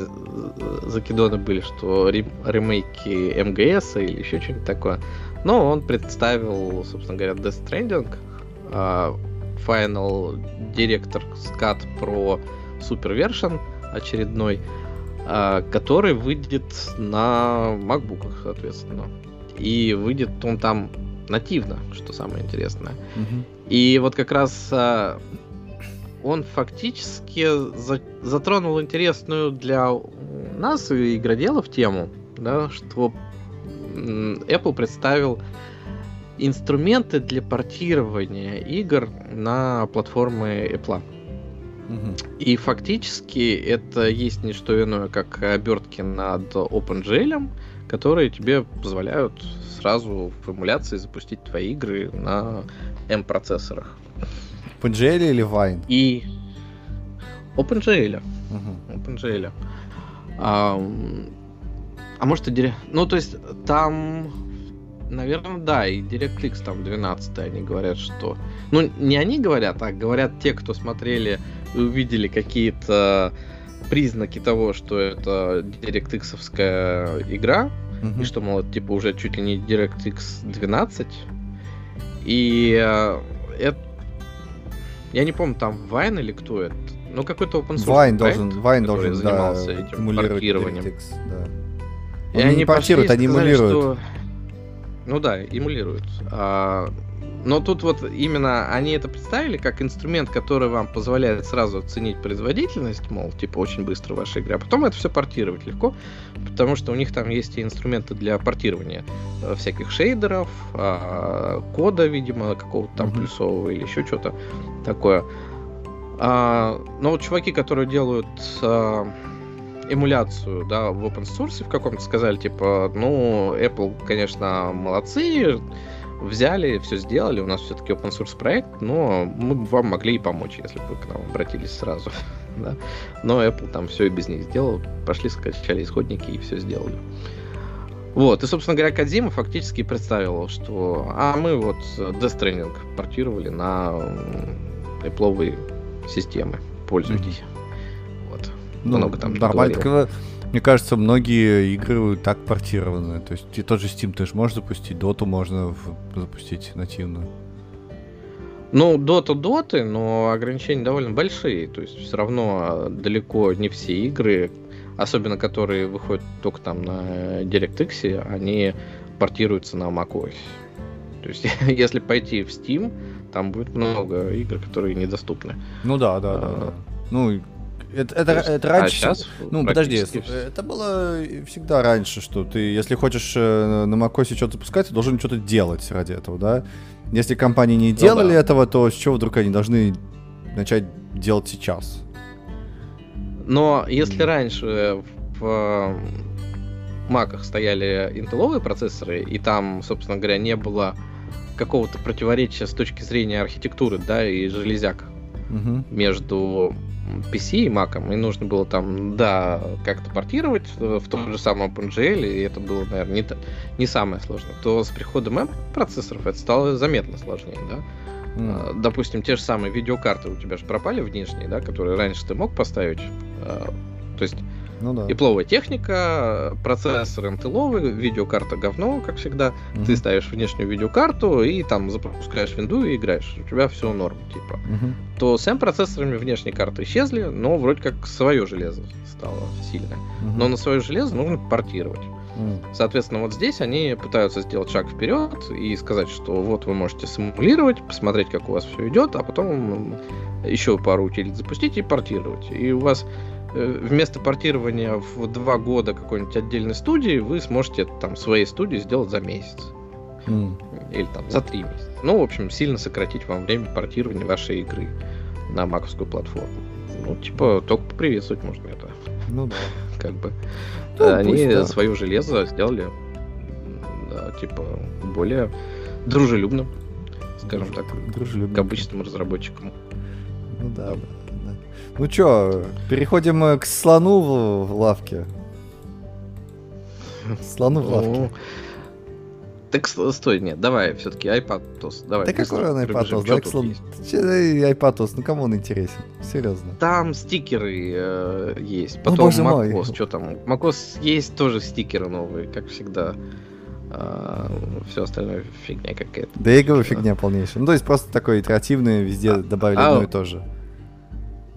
закидоны были, что ремейки МГС или еще что-нибудь такое. Но он представил, собственно говоря, Death Stranding, Final Director's Cut про Super Version очередной, который выйдет на MacBook, соответственно. И выйдет он там нативно, что самое интересное. Угу. И вот как раз а, он фактически за, затронул интересную для нас и игроделов тему, да, что Apple представил инструменты для портирования игр на платформы Apple. И фактически это есть не что иное, как обертки над OpenGL, которые тебе позволяют сразу в эмуляции запустить твои игры на M-процессорах. OpenGL или Wine? И OpenGL. Угу. OpenGL. А, а может и Ну, то есть там, наверное, да, и DirectX там 12 они говорят, что... Ну, не они говорят, а говорят те, кто смотрели и увидели какие-то признаки того, что это DirectX игра, mm-hmm. и что, мол, это, типа уже чуть ли не DirectX 12. И э, это... Я не помню, там Vine или кто это. Ну, какой-то open source Vine должен, Vine должен занимался да, этим портированием. DirectX, да. И они, портируют, они эмулируют. Что... Ну да, эмулируют. А, но тут вот именно они это представили как инструмент, который вам позволяет сразу оценить производительность, мол, типа очень быстро ваша игра, потом это все портировать легко, потому что у них там есть и инструменты для портирования э, всяких шейдеров, а, кода, видимо, какого-то там mm-hmm. плюсового или еще что-то такое. А, но вот чуваки, которые делают а, эмуляцию, да, в open source в каком-то сказали, типа, ну, Apple, конечно, молодцы, взяли, все сделали, у нас все-таки open source проект, но мы бы вам могли и помочь, если бы вы к нам обратились сразу. да? Но Apple там все и без них сделал, пошли, скачали исходники и все сделали. Вот, и, собственно говоря, Кадзима фактически представил, что а мы вот Death Stranding портировали на Apple системы, пользуйтесь. Mm-hmm. Вот. Ну, Много там нормально. Мне кажется, многие игры так портированы. То есть и тот же Steam ты же можешь запустить, Доту можно запустить нативно. Ну, Дота доты, но ограничения довольно большие. То есть все равно а, далеко не все игры, особенно которые выходят только там на DirectX, они портируются на macOS. То есть, если пойти в Steam, там будет много игр, которые недоступны. Ну да, да, а, да, да. Ну, это, это, есть, это раньше. А сейчас ну, подожди, это было всегда раньше, что ты, если хочешь э, на macOS что-то запускать, ты должен что-то делать ради этого, да? Если компании не делали ну, да. этого, то с чего вдруг они должны начать делать сейчас? Но если раньше в маках стояли интеловые процессоры, и там, собственно говоря, не было какого-то противоречия с точки зрения архитектуры, да, и железяк угу. между PC и Mac, и нужно было там, да, как-то портировать в тот же самый OpenGL, и это было, наверное, не, не самое сложное, то с приходом M-процессоров это стало заметно сложнее, да. Mm. Допустим, те же самые видеокарты у тебя же пропали внешние, да, которые раньше ты мог поставить. А, то есть ну, да. Ипловая техника, процессор интеловый, видеокарта говно, как всегда. Угу. Ты ставишь внешнюю видеокарту и там запускаешь винду и играешь. У тебя все норм, типа. Угу. То с M-процессорами внешние карты исчезли, но вроде как свое железо стало сильное. Угу. Но на свое железо нужно портировать. Соответственно, вот здесь они пытаются сделать шаг вперед и сказать, что вот вы можете симулировать, посмотреть, как у вас все идет, а потом еще пару утилит запустить и портировать. И у вас вместо портирования в два года какой-нибудь отдельной студии, вы сможете там своей студии сделать за месяц. Mm. Или там за три месяца. Ну, в общем, сильно сократить вам время портирования вашей игры на маковскую платформу. Ну, типа, только поприветствовать можно это. Ну да. Как бы. Ну, Они пусть, да. свое железо сделали, да, типа, более дружелюбным, скажем Друж... так, дружелюбным. к обычным разработчикам. Ну да, да. Ну чё, переходим э, к слону в, в лавке. Слону в лавке. Ну, так стой, нет, давай все-таки iPadOS. Давай. Да какой он iPadOS? Да, слон... iPadOS, ну кому он интересен? Серьезно. Там стикеры э, есть. Потом ну, macOS, что там? macOS есть тоже стикеры новые, как всегда. А, все остальное фигня какая-то. Да я говорю, фигня полнейшая. Ну, то есть просто такой итеративный, везде а, добавили а, одно и то же.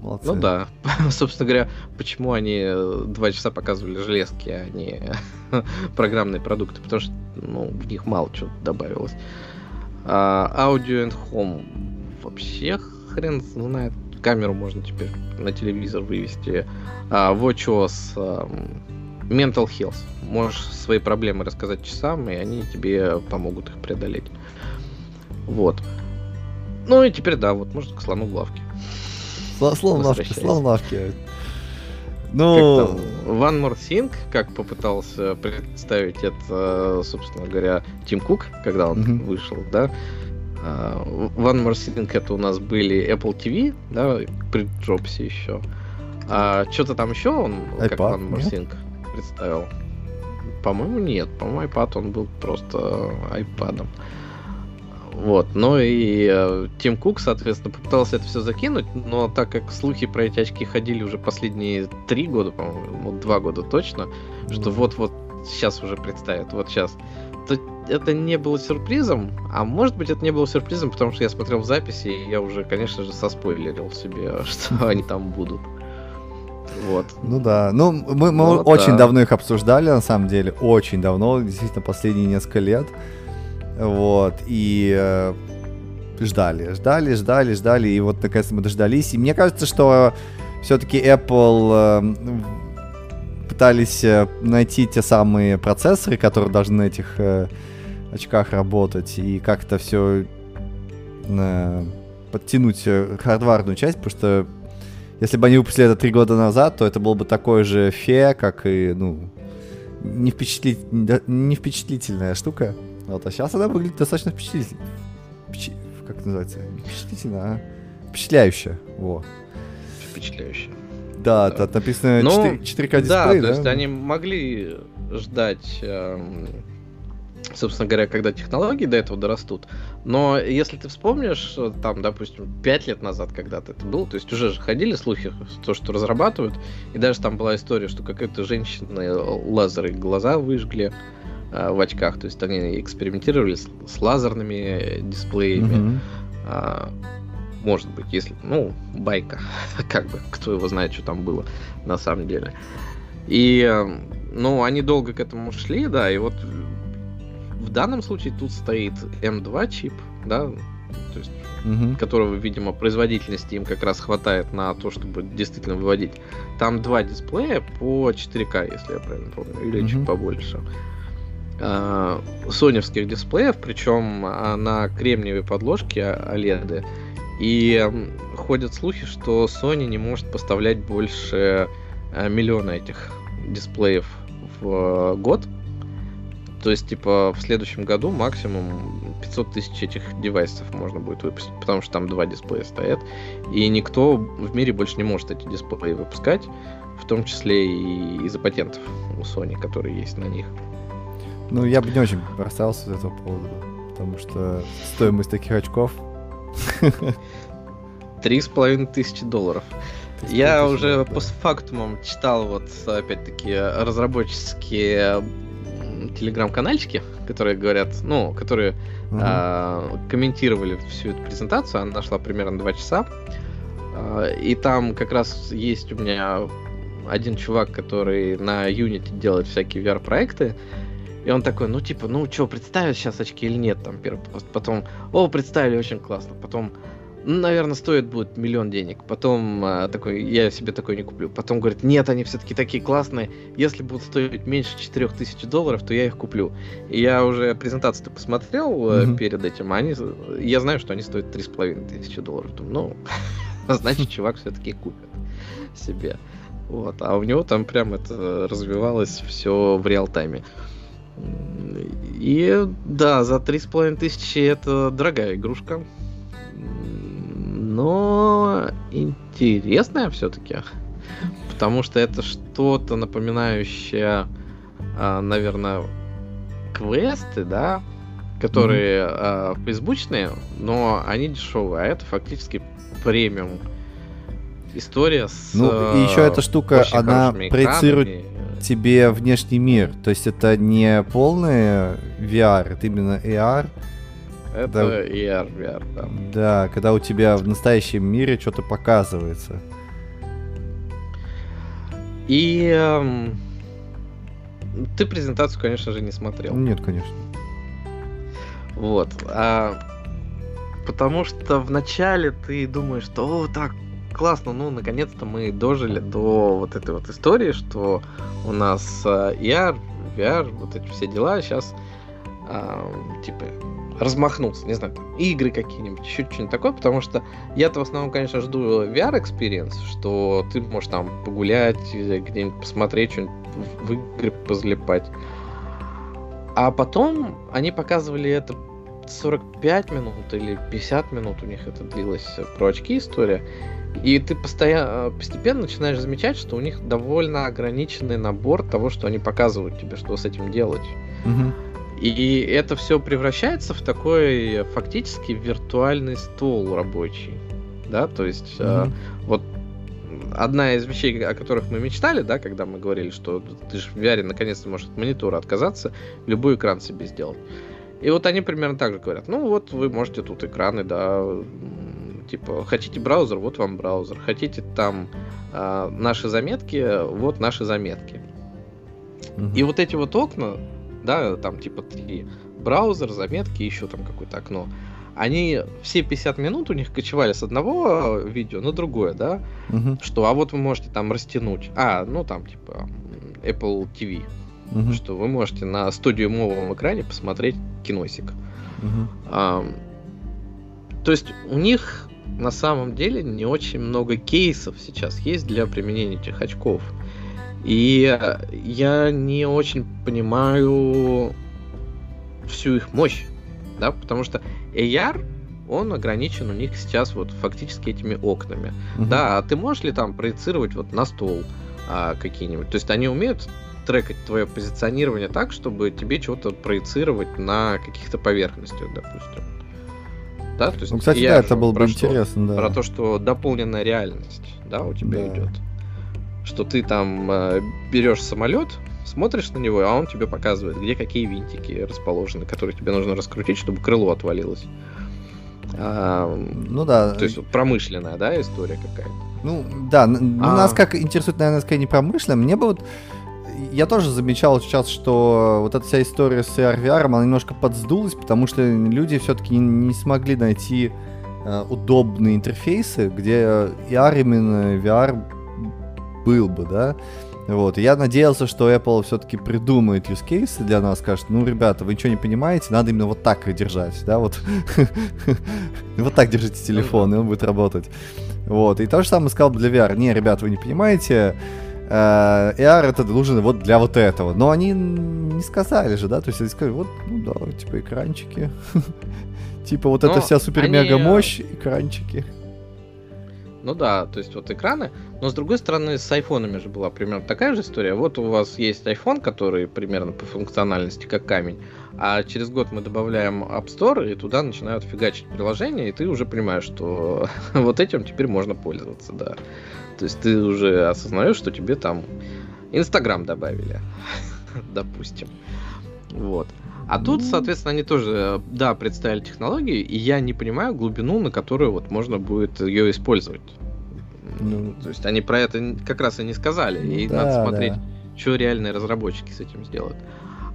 Молодцы. Ну да. Собственно говоря, почему они э, два часа показывали железки, а не программные продукты? Потому что ну, в них мало чего добавилось. А, Audio and Home вообще хрен знает. Камеру можно теперь на телевизор вывести. А, WatchOS, а, Mental Health. Можешь свои проблемы рассказать часам, и они тебе помогут их преодолеть. Вот. Ну и теперь да, вот можно к слону в лавке. Славнавки, славнавки. Ну... One More Thing, как попытался представить это, собственно говоря, Тим Кук, когда он mm-hmm. вышел, да. А, One More Thing это у нас были Apple TV, да, при Джобсе еще. А что-то там еще он, iPad, как One More Thing, представил? По-моему, нет. По-моему, iPad он был просто iPadом. Вот, ну и э, Тим Кук, соответственно, попытался это все закинуть, но так как слухи про эти очки ходили уже последние три года, по-моему, вот два года точно, mm-hmm. что вот-вот сейчас уже представят, вот сейчас, то это не было сюрпризом, а может быть это не было сюрпризом, потому что я смотрел записи, и я уже, конечно же, соспойлерил себе, что они там будут. Вот. Ну да. Ну, мы, мы вот, очень да. давно их обсуждали, на самом деле. Очень давно, действительно, последние несколько лет. Вот, и э, ждали, ждали, ждали, ждали, и вот наконец мы дождались. И мне кажется, что все-таки Apple э, пытались э, найти те самые процессоры, которые должны на этих э, очках работать, и как-то все э, подтянуть э, хардварную часть, потому что если бы они выпустили это три года назад, то это был бы такой же фе, как и, ну, не, впечатли... не впечатлительная штука. Вот, а сейчас она выглядит достаточно впечатлительно. Впечат... Как это называется? Не впечатлительно, а впечатляюще. Во. Впечатляюще. Да, да. тут написано ну, 4, 4К дисплей, да? то есть они могли ждать, эм, собственно говоря, когда технологии до этого дорастут. Но если ты вспомнишь, там, допустим, 5 лет назад когда-то это было, то есть уже же ходили слухи, то, что разрабатывают, и даже там была история, что какая-то женщина лазеры глаза выжгли, Э, в очках. То есть они экспериментировали с, с лазерными дисплеями. Mm-hmm. Может быть, если, ну, байка, как бы, кто его знает, что там было на самом деле. И, э, ну, они долго к этому шли, да, и вот в данном случае тут стоит M2 чип, да, то есть, угу. которого, видимо, производительности им как раз хватает на то, чтобы действительно выводить. Там два дисплея по 4К, если я правильно помню, или угу. чуть побольше э, соневских дисплеев, причем на кремниевой подложке OLED. И э, ходят слухи, что Sony не может поставлять больше э, миллиона этих дисплеев в год. То есть, типа, в следующем году максимум 500 тысяч этих девайсов можно будет выпустить, потому что там два дисплея стоят. И никто в мире больше не может эти дисплеи выпускать, в том числе и из-за патентов у Sony, которые есть на них. Ну, я бы не очень бросался с этого повода, потому что стоимость таких очков... Три с половиной тысячи долларов. Я уже да. постфактумом читал вот, опять-таки, разработческие телеграм-канальчики, которые говорят, ну, которые uh-huh. а, комментировали всю эту презентацию, она нашла примерно 2 часа. А, и там как раз есть у меня один чувак, который на Unity делает всякие VR-проекты. И он такой, ну типа, ну что, представят сейчас очки или нет, там первый пост. Потом, о, представили, очень классно. Потом, ну, наверное, стоит будет миллион денег. Потом а, такой, я себе такой не куплю. Потом говорит, нет, они все-таки такие классные. Если будут стоить меньше 4000 долларов, то я их куплю. И я уже презентацию посмотрел mm-hmm. перед этим. Они, я знаю, что они стоят 3500 долларов. Думаю, ну, значит, чувак все-таки купит себе. Вот, а у него там прям это развивалось все в реал-тайме. И да, за три с половиной тысячи это дорогая игрушка. Но интересная все-таки. Потому что это что-то напоминающее, а, наверное, квесты, да, которые mm-hmm. а, фейсбучные, но они дешевые, а это фактически премиум история с. Ну, и еще эта штука, она проецирует тебе внешний мир. То есть это не полный VR, это именно AR. Это да, AR, VR, да. Да, когда у тебя в настоящем мире что-то показывается. И эм, ты презентацию, конечно же, не смотрел. Нет, конечно. Вот. А, потому что вначале ты думаешь, что о, так классно, ну, наконец-то мы дожили до вот этой вот истории, что у нас uh, ER, VR, вот эти все дела сейчас, uh, типа, размахнуться, не знаю, игры какие-нибудь, еще что-нибудь такое, потому что я-то в основном, конечно, жду VR-experience, что ты можешь там погулять, где-нибудь посмотреть, что-нибудь в игры позалипать. А потом они показывали это 45 минут или 50 минут у них это длилось про очки история. И ты постоянно, постепенно начинаешь замечать, что у них довольно ограниченный набор того, что они показывают тебе, что с этим делать. Угу. И это все превращается в такой фактически виртуальный стол рабочий. Да, то есть угу. э, вот одна из вещей, о которых мы мечтали, да, когда мы говорили, что ты же в VR наконец-то можешь от монитора отказаться, любой экран себе сделать. И вот они примерно так же говорят. Ну вот вы можете тут экраны, да, Типа, хотите браузер, вот вам браузер. Хотите там э, наши заметки, вот наши заметки. Угу. И вот эти вот окна, да, там типа три. Браузер, заметки, еще там какое-то окно. Они все 50 минут у них кочевали с одного видео на другое, да? Угу. Что, а вот вы можете там растянуть. А, ну там типа Apple TV. Угу. Что вы можете на 100-дюймовом экране посмотреть киносик. Угу. А, то есть у них на самом деле не очень много кейсов сейчас есть для применения этих очков. И я не очень понимаю всю их мощь, да, потому что AR, он ограничен у них сейчас вот фактически этими окнами. Uh-huh. Да, а ты можешь ли там проецировать вот на стол а, какие-нибудь? То есть они умеют трекать твое позиционирование так, чтобы тебе что-то проецировать на каких-то поверхностях, допустим. Да? То есть ну, кстати, да, это было бы интересно, да. Про то, что дополненная реальность, да, у тебя да. идет. Что ты там э, берешь самолет, смотришь на него, а он тебе показывает, где какие винтики расположены, которые тебе нужно раскрутить, чтобы крыло отвалилось. А, ну да. То есть промышленная, да, история какая-то. Ну да, ну, а... нас как интересует, наверное, скорее не промышленная. Мне бы вот я тоже замечал сейчас, что вот эта вся история с AR VR, она немножко подсдулась, потому что люди все-таки не, смогли найти э, удобные интерфейсы, где AR именно VR был бы, да. Вот, и я надеялся, что Apple все-таки придумает use cases для нас, скажет, ну, ребята, вы ничего не понимаете, надо именно вот так держать, да, вот. Вот так держите телефон, и он будет работать. Вот, и то же самое сказал бы для VR. Не, ребята, вы не понимаете, AR это нужен вот для вот этого. Но они не сказали же, да, то есть они сказали, вот, ну да, типа экранчики. Типа вот эта вся супер-мега мощь, экранчики. Ну да, то есть вот экраны. Но с другой стороны, с айфонами же была примерно такая же история. Вот у вас есть iPhone, который примерно по функциональности как камень, а через год мы добавляем App Store, и туда начинают фигачить приложения, и ты уже понимаешь, что вот этим теперь можно пользоваться, да. То есть ты уже осознаешь, что тебе там Инстаграм добавили, допустим. Вот. А тут, ну. соответственно, они тоже, да, представили технологии, и я не понимаю глубину, на которую вот можно будет ее использовать. Ну, то есть они про это как раз и не сказали, и да, надо смотреть, да. что реальные разработчики с этим сделают.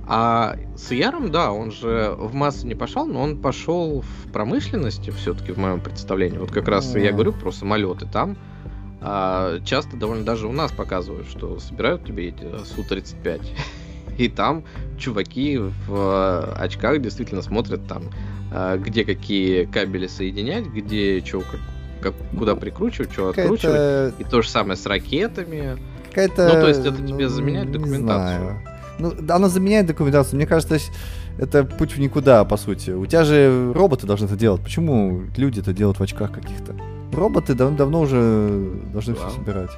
А с Яром, да, он же в массу не пошел, но он пошел в промышленности все-таки, в моем представлении. Вот как раз я говорю про самолеты. Там а, часто довольно даже у нас показывают, что собирают тебе эти Су-35 и там чуваки в э, очках действительно смотрят там, э, где какие кабели соединять, где что, как, как, куда прикручивать, что откручивать. И то же самое с ракетами. Какая-то... Ну, то есть это тебе ну, заменяет документацию. Ну, она заменяет документацию. Мне кажется, это путь в никуда, по сути. У тебя же роботы должны это делать. Почему люди это делают в очках каких-то? Роботы дав- давно уже должны да. все собирать.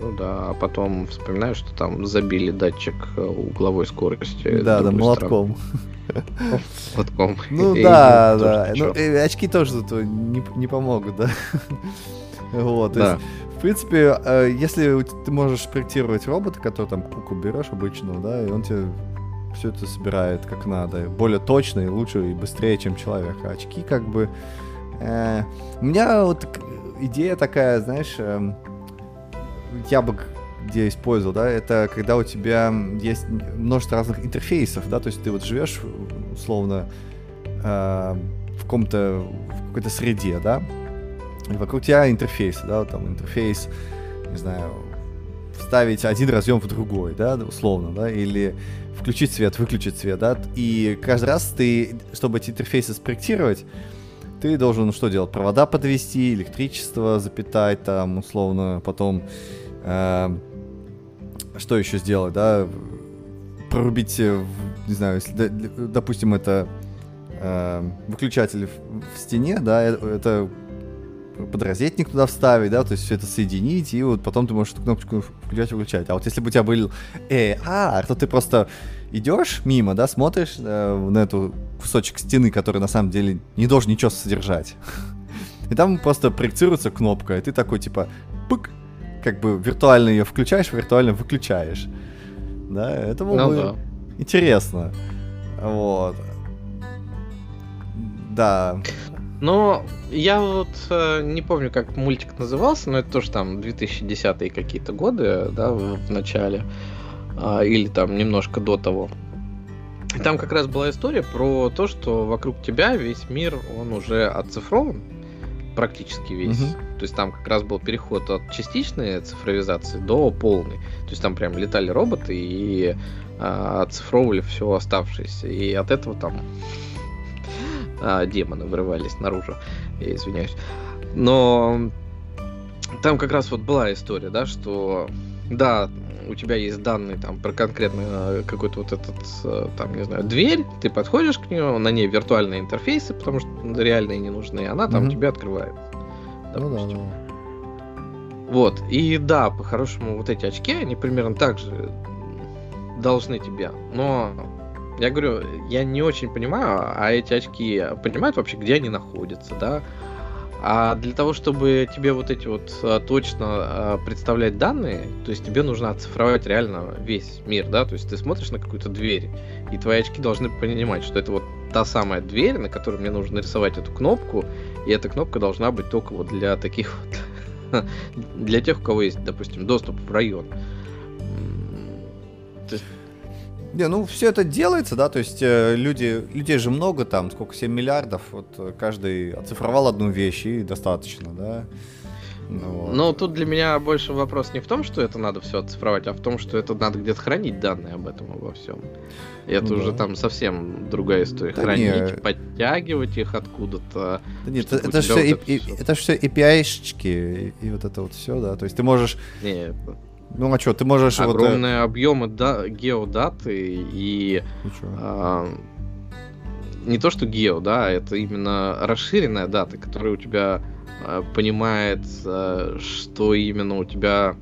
Ну да, а потом вспоминаю, что там забили датчик э, угловой скорости. Да, да, молотком. Молотком. Ну да, да. Ну, очки тоже тут не, не помогут, да. Вот, да. в принципе, э, если ты можешь проектировать робота, который там куку берешь обычного, да, и он тебе все это собирает как надо, более точно и лучше и быстрее, чем человек. А очки как бы... Э, у меня вот идея такая, знаешь, эм, я бы где использовал, да, это когда у тебя есть множество разных интерфейсов, да, то есть ты вот живешь условно э, в каком-то в какой-то среде, да, и вокруг тебя интерфейс, да, там интерфейс, не знаю, вставить один разъем в другой, да, условно, да, или включить свет, выключить свет, да, и каждый раз ты, чтобы эти интерфейсы спроектировать, ты должен что делать? Провода подвести, электричество запитать там, условно, потом что еще сделать, да? Прорубить, э, не знаю, если, допустим, это э, выключатель в, стене, да, э, это подрозетник туда вставить, да, то есть все это соединить, и вот потом ты можешь эту кнопочку включать-выключать. А вот если бы у тебя был AR, то ты просто идешь мимо, да, смотришь э, на эту кусочек стены, который на самом деле не должен ничего содержать. И там просто проецируется кнопка, и ты такой типа, пык, как бы виртуально ее включаешь, виртуально выключаешь. Да, это было ну, бы да. интересно. Вот. Да. Но я вот э, не помню, как мультик назывался, но это тоже там 2010-е какие-то годы, да, в, в начале. Э, или там немножко до того. И там как раз была история про то, что вокруг тебя весь мир, он уже оцифрован практически весь. Угу. То есть там как раз был переход от частичной цифровизации до полной. То есть там прям летали роботы и а, оцифровывали все оставшееся. И от этого там а, демоны вырывались наружу. Я извиняюсь. Но там как раз вот была история, да, что да, у тебя есть данные там про конкретно э, какой-то вот этот, э, там, не знаю, дверь, ты подходишь к нему, на ней виртуальные интерфейсы, потому что реальные не нужны, и она там mm-hmm. тебе открывает. Допустим. Ну, да, да. Вот, и да, по-хорошему, вот эти очки, они примерно так же должны тебе. Но я говорю, я не очень понимаю, а эти очки понимают вообще, где они находятся, да? А для того, чтобы тебе вот эти вот а, точно а, представлять данные, то есть тебе нужно оцифровать реально весь мир, да, то есть ты смотришь на какую-то дверь, и твои очки должны понимать, что это вот та самая дверь, на которой мне нужно нарисовать эту кнопку, и эта кнопка должна быть только вот для таких вот, для тех, у кого есть, допустим, доступ в район. Не, ну все это делается, да, то есть э, люди, людей же много там, сколько, 7 миллиардов, вот э, каждый оцифровал одну вещь и достаточно, да. Ну, вот. Но тут для меня больше вопрос не в том, что это надо все оцифровать, а в том, что это надо где-то хранить данные об этом обо всем. И это ну, уже да. там совсем другая история. Да хранить, не... подтягивать их откуда-то. Да нет, это, это, все, вот это, и, все. это все API-шечки и, и вот это вот все, да. То есть ты можешь. Нет. Ну а что, ты можешь... Огромные вот, объемы да, геодаты и... А, не то, что гео, да, это именно расширенная дата, которая у тебя понимает, а, что именно у тебя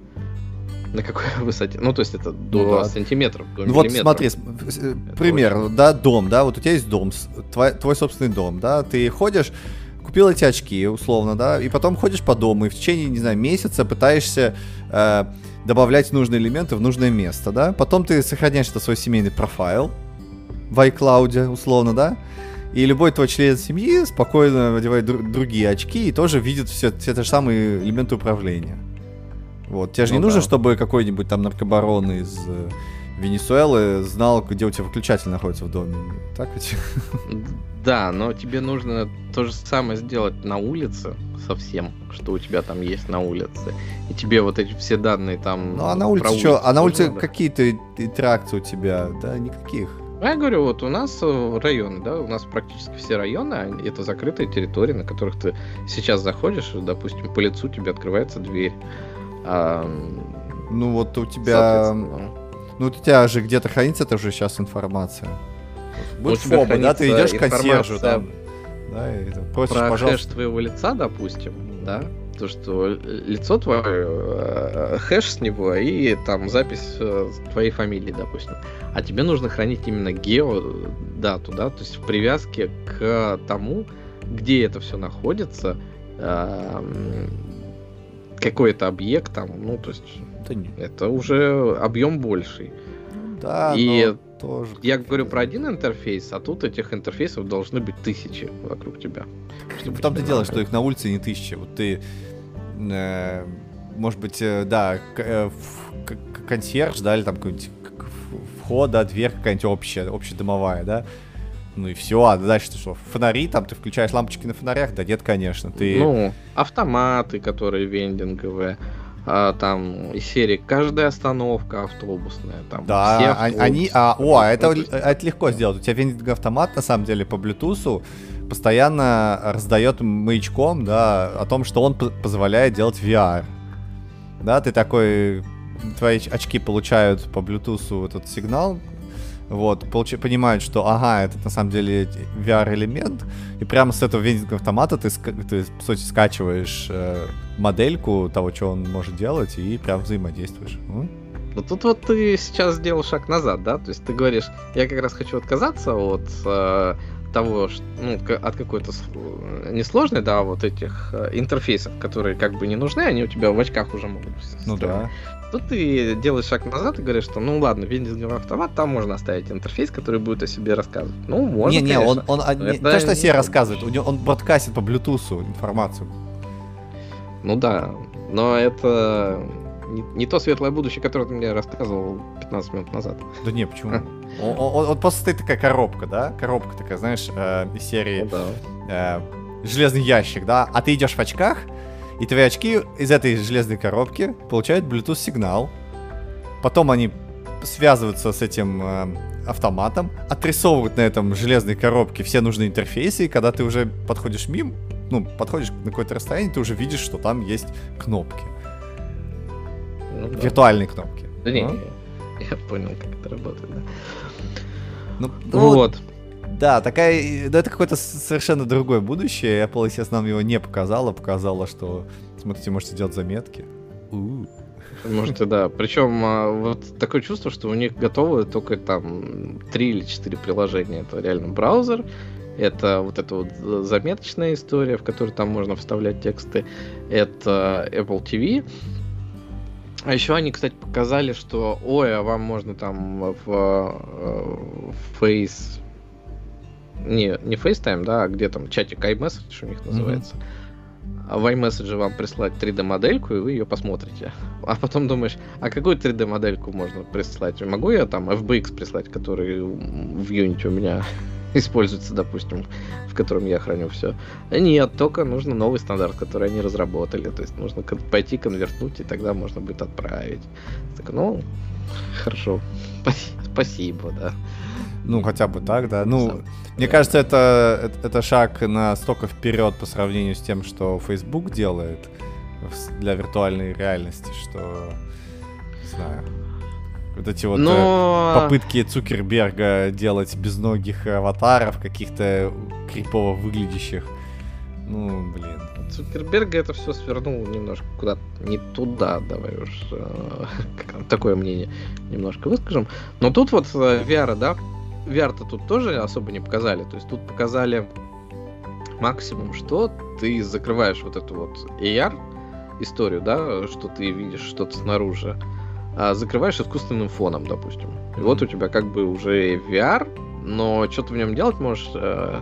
на какой высоте? Ну, то есть это до ну, да. сантиметров, до Ну вот смотри, это пример, очень... да, дом, да, вот у тебя есть дом, твой, твой собственный дом, да, ты ходишь, купил эти очки, условно, да, и потом ходишь по дому и в течение, не знаю, месяца пытаешься э, добавлять нужные элементы в нужное место, да, потом ты сохраняешь это свой семейный профайл в iCloud, условно, да, и любой твой член семьи спокойно одевает дру- другие очки и тоже видит все, все те же самые элементы управления. Вот. Тебе же ну, не да. нужно, чтобы какой-нибудь там наркобарон из э, Венесуэлы знал, где у тебя выключатель находится в доме. Так ведь? Да, но тебе нужно то же самое сделать на улице совсем, что у тебя там есть на улице. И тебе вот эти все данные там... Ну а на улице что? А на улице какие-то интеракции у тебя? Да, никаких. А я говорю, вот у нас э, районы, да, у нас практически все районы, это закрытые территории, на которых ты сейчас заходишь, допустим, по лицу тебе открывается дверь. А, ну вот у тебя... Ну у тебя же где-то хранится тоже сейчас информация. Будет фоба, да, ты идешь к консьержу там. Да, и просишь, про пожалуйста. твоего лица, допустим, да, то, что лицо твое, э, хэш с него и там запись э, твоей фамилии, допустим. А тебе нужно хранить именно геодату, да, то есть в привязке к тому, где это все находится, какой это объект там, ну, то есть да это уже объем больший. Да, и тоже. Я говорю про один интерфейс, а тут этих интерфейсов должны быть тысячи вокруг тебя. В том-то дело, что их на улице не тысячи. Вот ты, э, может быть, э, да, э, консьерж, да, или там какой-нибудь вход, да, дверь какая-нибудь общая, общедомовая, да, ну и все, а дальше ты что, фонари, там ты включаешь лампочки на фонарях? Да нет, конечно, ты... Ну, автоматы, которые вендинговые, а, там из серии каждая остановка автобусная. Там, да, все а, они... А, о, а это, это легко сделать. У тебя вендинговый автомат, на самом деле, по Bluetooth постоянно раздает маячком, да, о том, что он позволяет делать VR. Да, ты такой... Твои очки получают по Bluetooth этот сигнал, вот, получ... понимают, что, ага, это на самом деле VR-элемент, и прямо с этого вендингового автомата ты, ты по сути, скачиваешь э, модельку того, что он может делать, и прям взаимодействуешь. Ну? Ну тут вот ты сейчас сделал шаг назад, да? То есть ты говоришь, я как раз хочу отказаться от э, того, что, ну, от какой-то несложной, да, вот этих э, интерфейсов, которые как бы не нужны, они у тебя в очках уже могут быть. Ну да. Тут ты делаешь шаг назад и говоришь, что ну ладно, вендинговый автомат, там можно оставить интерфейс, который будет о себе рассказывать. Ну, можно, Не, не, он, он, он не, то, что о себе рассказывает, него, он бродкастит по Bluetooth информацию. Ну да, но это не, не то светлое будущее, которое ты мне рассказывал 15 минут назад. Да не, почему? он, он, он просто стоит такая коробка, да? Коробка такая, знаешь, э, из серии ну, да. э, железный ящик, да? А ты идешь в очках, и твои очки из этой железной коробки получают Bluetooth сигнал. Потом они связываются с этим э, автоматом, отрисовывают на этом железной коробке все нужные интерфейсы, и когда ты уже подходишь мимо, ну, подходишь на какое-то расстояние, ты уже видишь, что там есть кнопки. Ну, да. Виртуальные кнопки. Да не, не, я понял, как это работает, да. Ну, ну вот. Да, такая, да, это какое-то совершенно другое будущее. Apple, естественно, нам его не показала, показала, что, смотрите, можете делать заметки. У-у. Можете, да. Причем а, вот такое чувство, что у них готовы только там три или четыре приложения. Это реально браузер, это вот эта вот заметочная история, в которой там можно вставлять тексты. Это Apple TV. А еще они, кстати, показали, что, ой, а вам можно там в, э, в Face не, не FaceTime, да, а где там чатик iMessage у них называется. Mm-hmm. В iMessage вам прислать 3D-модельку, и вы ее посмотрите. А потом думаешь, а какую 3D-модельку можно прислать? Могу я там FBX прислать, который в Unity у меня используется, допустим, в котором я храню все. Нет, только нужно новый стандарт, который они разработали. То есть нужно пойти конвертнуть, и тогда можно будет отправить. Так, ну, хорошо. Спасибо, да. Ну, хотя бы так, да. Ну, Сам. мне кажется, это, это, это шаг настолько вперед по сравнению с тем, что Facebook делает для виртуальной реальности, что знаю. Вот эти вот Но... э, попытки Цукерберга делать безногих аватаров, каких-то крипово выглядящих. Ну, блин. Цукерберга это все свернул немножко куда-то не туда, давай уж э, такое мнение немножко выскажем. Но тут вот э, VR, да, VR-то тут тоже особо не показали. То есть тут показали максимум, что ты закрываешь вот эту вот AR историю, да, что ты видишь что-то снаружи, а закрываешь искусственным фоном, допустим. И вот у тебя как бы уже VR, но что ты в нем делать можешь, э,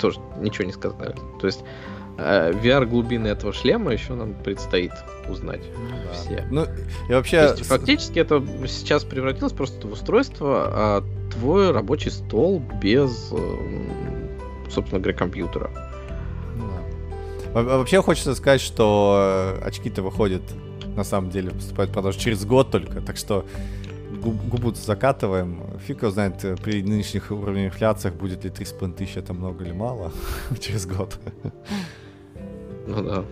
тоже ничего не сказали. То есть э, VR глубины этого шлема еще нам предстоит узнать ну, да. все. Ну и вообще. есть, фактически это сейчас превратилось просто в устройство, а твой рабочий стол без, э, собственно говоря, компьютера. Ну вообще хочется сказать, что э, очки-то выходят на самом деле поступают в продажу через год только, так что губу закатываем. Фиг его знает, э, при нынешних уровнях инфляциях будет ли 3,5 тысячи, это много или мало через год. Ну да.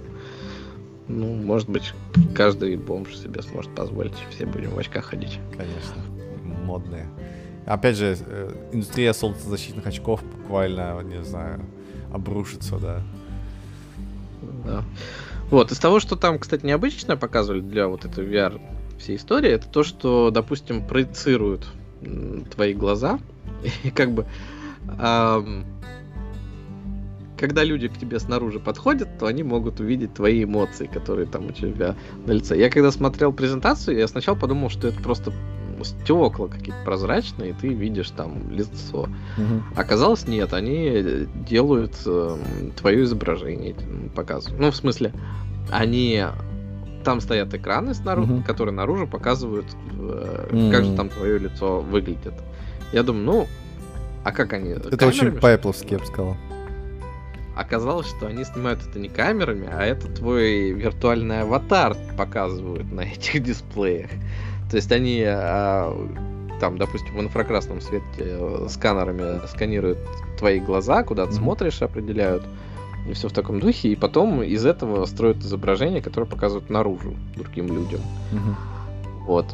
Ну, может быть, каждый бомж себе сможет позволить. Все будем в очках ходить. Конечно. Модные. Опять же, э, индустрия солнцезащитных очков буквально, не знаю, обрушится, да. Да. Вот, из того, что там, кстати, необычно показывали для вот этой VR всей истории, это то, что, допустим, проецируют твои глаза, и как бы эм, когда люди к тебе снаружи подходят, то они могут увидеть твои эмоции, которые там у тебя на лице. Я когда смотрел презентацию, я сначала подумал, что это просто стекла какие-то прозрачные, и ты видишь там лицо. Угу. Оказалось, нет, они делают э, твое изображение, показывают. Ну, в смысле, они там стоят экраны снаружи, угу. которые наружу показывают, э, mm. как же там твое лицо выглядит. Я думаю, ну, а как они? Это очень по-эпловски, я бы сказал. Оказалось, что они снимают это не камерами, а это твой виртуальный аватар показывают на этих дисплеях. То есть они а, там, допустим, в инфракрасном свете сканерами сканируют твои глаза, куда ты mm-hmm. смотришь, определяют. И все в таком духе. И потом из этого строят изображение, которое показывают наружу другим людям. Mm-hmm. Вот.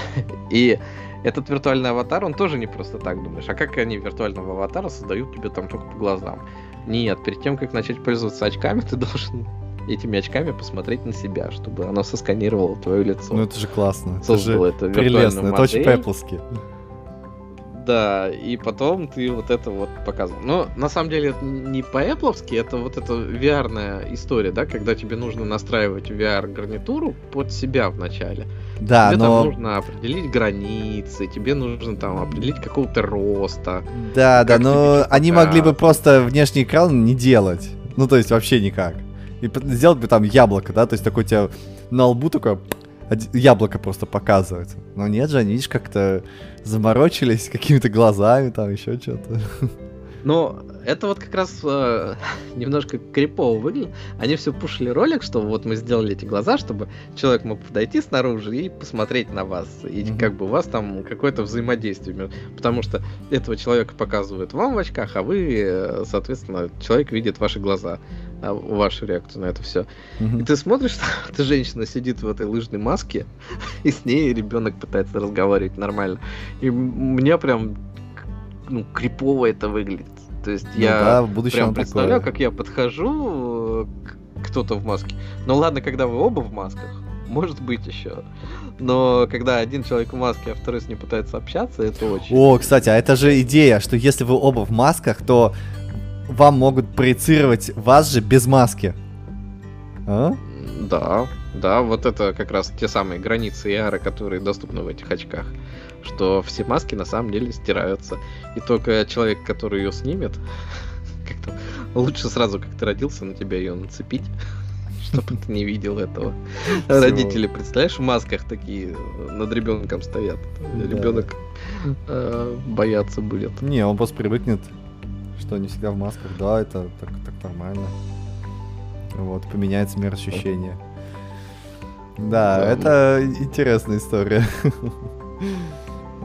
И этот виртуальный аватар, он тоже не просто так думаешь. А как они виртуального аватара создают тебе там только по глазам? Нет, перед тем, как начать пользоваться очками, ты должен этими очками посмотреть на себя, чтобы оно сосканировало твое лицо. Ну это же классно. Это же это прелестно, это очень пеплски. Да, и потом ты вот это вот показывал. Но на самом деле это не по-эпловски, это вот эта vr история, да, когда тебе нужно настраивать VR-гарнитуру под себя вначале. Да, тебе но... там нужно определить границы, тебе нужно там определить какого-то роста. Да, да, но они могли бы просто внешний экран не делать. Ну, то есть вообще никак. И сделать бы там яблоко, да, то есть такой у тебя на лбу такое яблоко просто показывается. Но нет же, они, видишь, как-то заморочились какими-то глазами, там еще что-то. Но это вот как раз э, немножко крипово выглядит. Они все пушили ролик, что вот мы сделали эти глаза, чтобы человек мог подойти снаружи и посмотреть на вас. И mm-hmm. как бы у вас там какое-то взаимодействие. Потому что этого человека показывают вам в очках, а вы, э, соответственно, человек видит ваши глаза, а, вашу реакцию на это все. Mm-hmm. И ты смотришь, эта женщина сидит в этой лыжной маске, и с ней ребенок пытается разговаривать нормально. И мне прям ну, крипово это выглядит. То есть ну, я да, в прям представляю, такое. как я подхожу э, к кто-то в маске. Ну ладно, когда вы оба в масках, может быть еще. Но когда один человек в маске, а второй с ним пытается общаться, это очень... О, кстати, а это же идея, что если вы оба в масках, то вам могут проецировать вас же без маски. А? Да, да, вот это как раз те самые границы AR, которые доступны в этих очках что все маски на самом деле стираются. И только человек, который ее снимет, как-то лучше сразу, как ты родился, на тебя ее нацепить чтобы ты не видел этого. Всего. Родители, представляешь, в масках такие над ребенком стоят. Да. Ребенок э, бояться будет. Не, он просто привыкнет, что они всегда в масках. Да, это так, так нормально. Вот, поменяется мир ощущения. Да, да, это интересная история.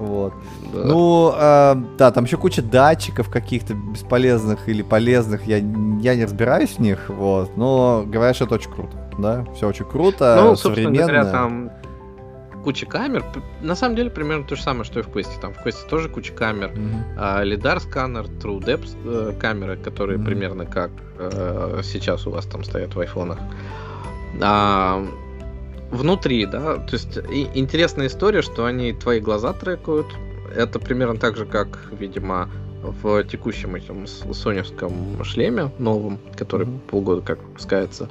Вот. Да. Ну, э, да, там еще куча датчиков каких-то бесполезных или полезных. Я, я не разбираюсь в них, вот. Но говорят, что это очень круто. Да, все очень круто, ну, современно. Говоря, там куча камер. На самом деле примерно то же самое, что и в квесте. Там в квесте тоже куча камер. Mm-hmm. А, лидар сканер, True Depth э, камеры, которые mm-hmm. примерно как э, сейчас у вас там стоят в айфонах. А, внутри, да, то есть и, интересная история, что они твои глаза трекают. Это примерно так же, как, видимо, в текущем этим соневском шлеме новом, который mm-hmm. полгода как выпускается.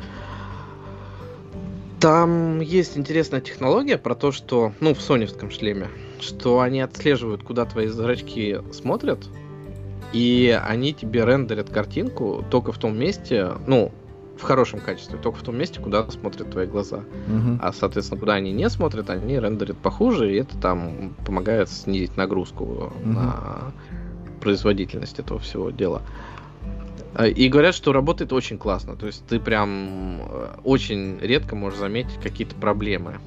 Там есть интересная технология про то, что, ну, в соневском шлеме, что они отслеживают, куда твои зрачки смотрят, и они тебе рендерят картинку только в том месте, ну, в хорошем качестве, только в том месте, куда смотрят твои глаза. Uh-huh. А, соответственно, куда они не смотрят, они рендерят похуже, и это там помогает снизить нагрузку uh-huh. на производительность этого всего дела. А, и говорят, что работает очень классно. То есть ты прям э, очень редко можешь заметить какие-то проблемы,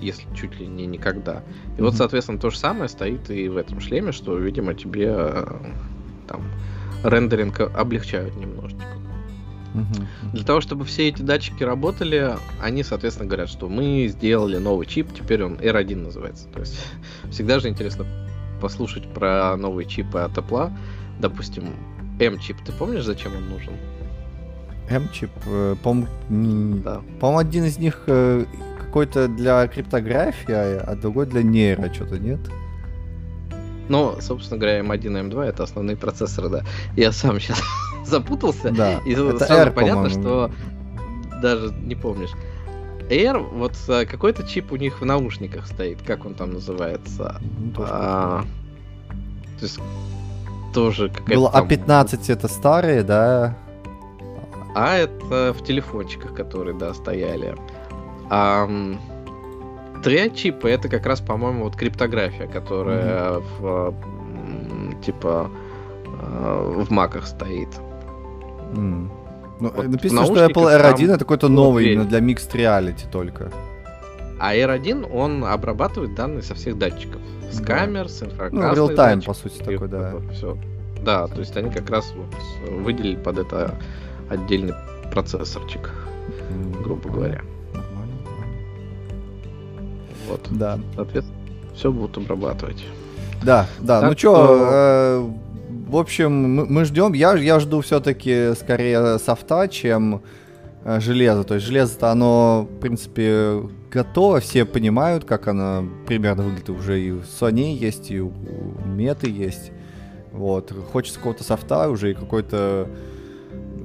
если чуть ли не никогда. И mm-hmm. вот, соответственно, то же самое стоит и в этом шлеме, что, видимо, тебе э, там рендеринг облегчают немножечко. Для того, чтобы все эти датчики работали, они, соответственно, говорят, что мы сделали новый чип, теперь он R1 называется. То есть всегда же интересно послушать про новые чипы от Apple. Допустим, M-чип, ты помнишь, зачем он нужен? M-чип, э, по-моему, да. по один из них э, какой-то для криптографии, а другой для нейро, что-то нет? Ну, собственно говоря, M1 и M2 это основные процессоры, да. Я сам сейчас запутался. Да. И это сразу R, понятно, что даже не помнишь. Air, вот э, какой-то чип у них в наушниках стоит, как он там называется? Ну, а, то есть тоже какая-то... Было там... А15 это старые, да? А это в телефончиках, которые, да, стояли. А, чипы это как раз, по-моему, вот криптография, которая mm-hmm. в типа э, в маках стоит. Mm. Ну, вот написано, что Apple R1 это какой-то новый, но для Mixed Reality только. А R1, он обрабатывает данные со всех датчиков. С да. камер, с инфракрасных Ну, real-time, по сути, такой, да. Все. Да, то есть они как раз вот выделили под это отдельный процессорчик, грубо говоря. Вот. Да. Соответственно, все будут обрабатывать. Да, да. Так ну что, э, в общем, мы, мы ждем. Я, я жду все-таки скорее софта, чем э, железо. То есть железо-то оно, в принципе, готово. Все понимают, как оно примерно выглядит. Уже и у Sony есть, и у Меты есть. Вот. Хочется какого-то софта уже и какой-то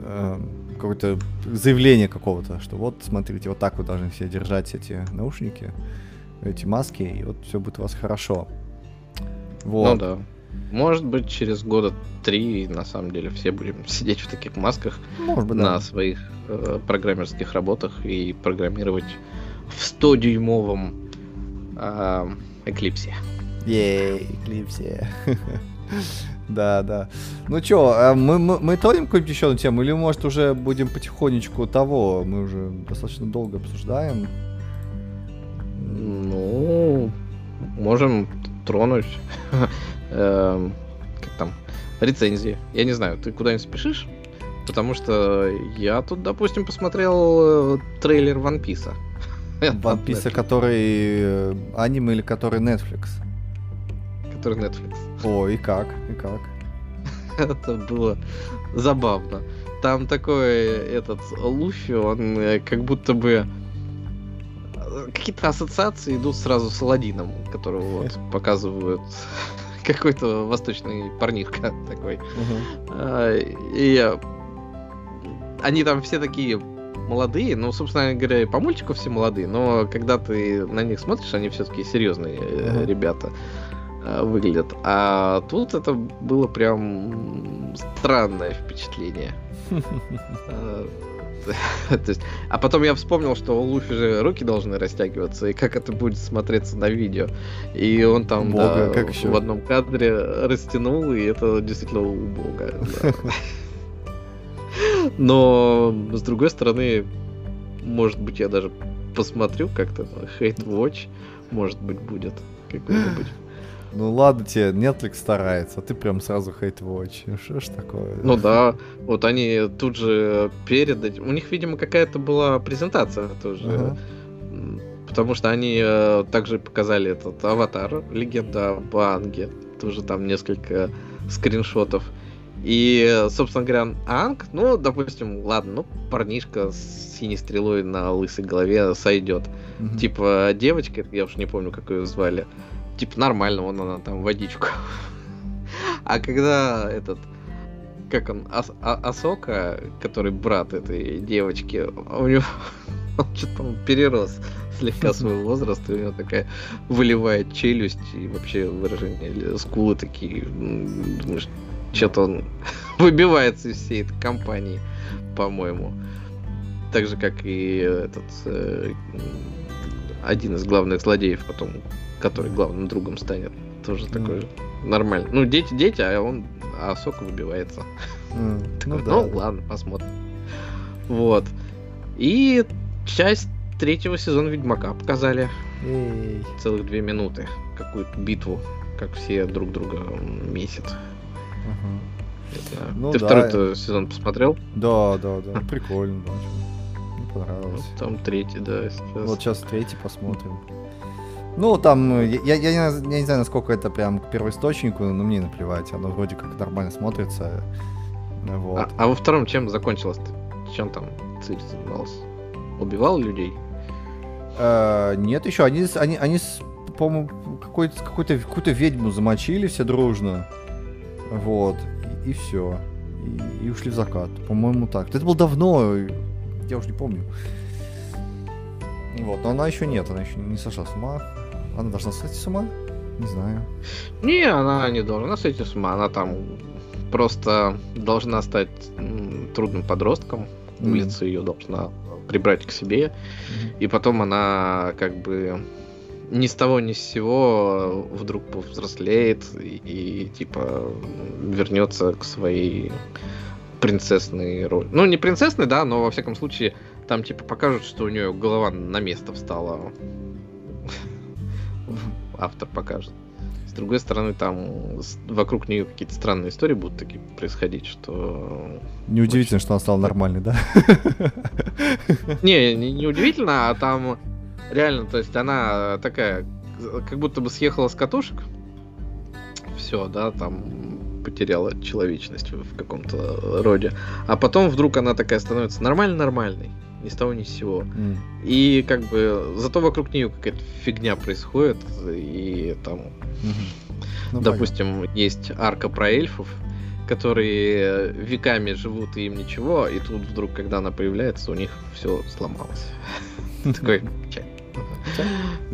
э, какое-то заявление какого-то, что вот, смотрите, вот так вы должны все держать эти наушники, эти маски, и вот все будет у вас хорошо. Вот. Ну да. Может быть, через года три, на самом деле, все будем сидеть в таких масках Может быть, на да. своих э, программерских работах и программировать в 100-дюймовом э, Эклипсе. Ей, Эклипсе. Да, да. Ну чё, а мы, мы, мы тронем какую-нибудь еще одну тему, или, может, уже будем потихонечку того, мы уже достаточно долго обсуждаем. Ну, можем тронуть. Эм, как там? Рецензии. Я не знаю, ты куда-нибудь спешишь? Потому что я тут, допустим, посмотрел э, трейлер One Piece. One Piece, который э, аниме или который Netflix? Который Netflix. О, и как? И как? Это было забавно. Там такой этот Луфи, он э, как будто бы какие-то ассоциации идут сразу с Аладдином, которого вот показывают какой-то восточный парнишка такой. Uh-huh. И они там все такие молодые, ну, собственно говоря, по мультику все молодые, но когда ты на них смотришь, они все-таки серьезные uh-huh. ребята. Э, выглядят. А тут это было прям странное впечатление. То есть, а потом я вспомнил, что у Луфи же руки должны растягиваться, и как это будет смотреться на видео. И он там Бога, да, как в одном кадре растянул, и это действительно убого. Да. Но, с другой стороны, может быть, я даже посмотрю как-то Hate Watch, может быть, будет какой-нибудь. Ну ладно тебе, Netflix старается, а ты прям сразу Hate Watch. Ну что ж такое? Ну да, вот они тут же перед этим... У них, видимо, какая-то была презентация тоже. Ага. потому что они э, также показали этот аватар, легенда об Анге, тоже там несколько скриншотов. И, собственно говоря, Анг, ну, допустим, ладно, ну, парнишка с синей стрелой на лысой голове сойдет. Mm-hmm. Типа, девочка, я уж не помню, как ее звали, типа, нормально, вон она там водичку. А когда этот, как он, Ас а Асока, который брат этой девочки, у него он что-то там перерос слегка свой возраст, и у него такая выливает челюсть и вообще выражение скулы такие, думаешь, что-то он выбивается из всей этой компании, по-моему. Так же, как и этот э, один из главных злодеев, потом, который главным другом станет. Тоже mm. такой же нормально. Ну, дети, дети, а он, а сок выбивается. Mm. Такой, ну, да, ну ладно, посмотрим. Вот. И часть третьего сезона Ведьмака показали. Эй. Целых две минуты. Какую-то битву, как все друг друга месят. Ага. Ну, Ты да. второй сезон посмотрел? Да, да, да. Прикольно, да. Мне понравилось. Вот там третий, да. Сейчас. Вот сейчас третий посмотрим. Ну, там, я, я, я, я не знаю, насколько это прям к первоисточнику, но мне наплевать. Оно вроде как нормально смотрится. Вот. А, а во втором чем закончилось-то? Чем там Цири занимался? Убивал людей? А, нет, еще. Они, они, они по-моему, какой-то, какую-то, какую-то ведьму замочили все дружно. Вот. И, и все. И, и ушли в закат. По-моему, так. Это было давно. Я уже не помню. Вот, но она еще нет, она еще не сошла с ума. Она должна сойти с ума? Не знаю. Не, она не должна сойти с ума. Она там просто должна стать трудным подростком. Mm. Улица ее должна прибрать к себе. Mm-hmm. И потом она как бы ни с того ни с сего вдруг повзрослеет и, и типа вернется к своей принцессной роли. Ну, не принцессной, да, но во всяком случае там типа покажут, что у нее голова на место встала. Автор покажет. С другой стороны, там вокруг нее какие-то странные истории будут такие происходить, что... Неудивительно, что она стала нормальной, да? Не, не, не удивительно, а там Реально, то есть она такая, как будто бы съехала с катушек. Все, да, там потеряла человечность в каком-то роде. А потом вдруг она такая становится нормально-нормальной. Ни с того ни с сего. Mm. И как бы зато вокруг нее какая-то фигня происходит. И там, mm-hmm. ну, допустим, понятно. есть арка про эльфов, которые веками живут и им ничего, и тут вдруг, когда она появляется, у них все сломалось. Такой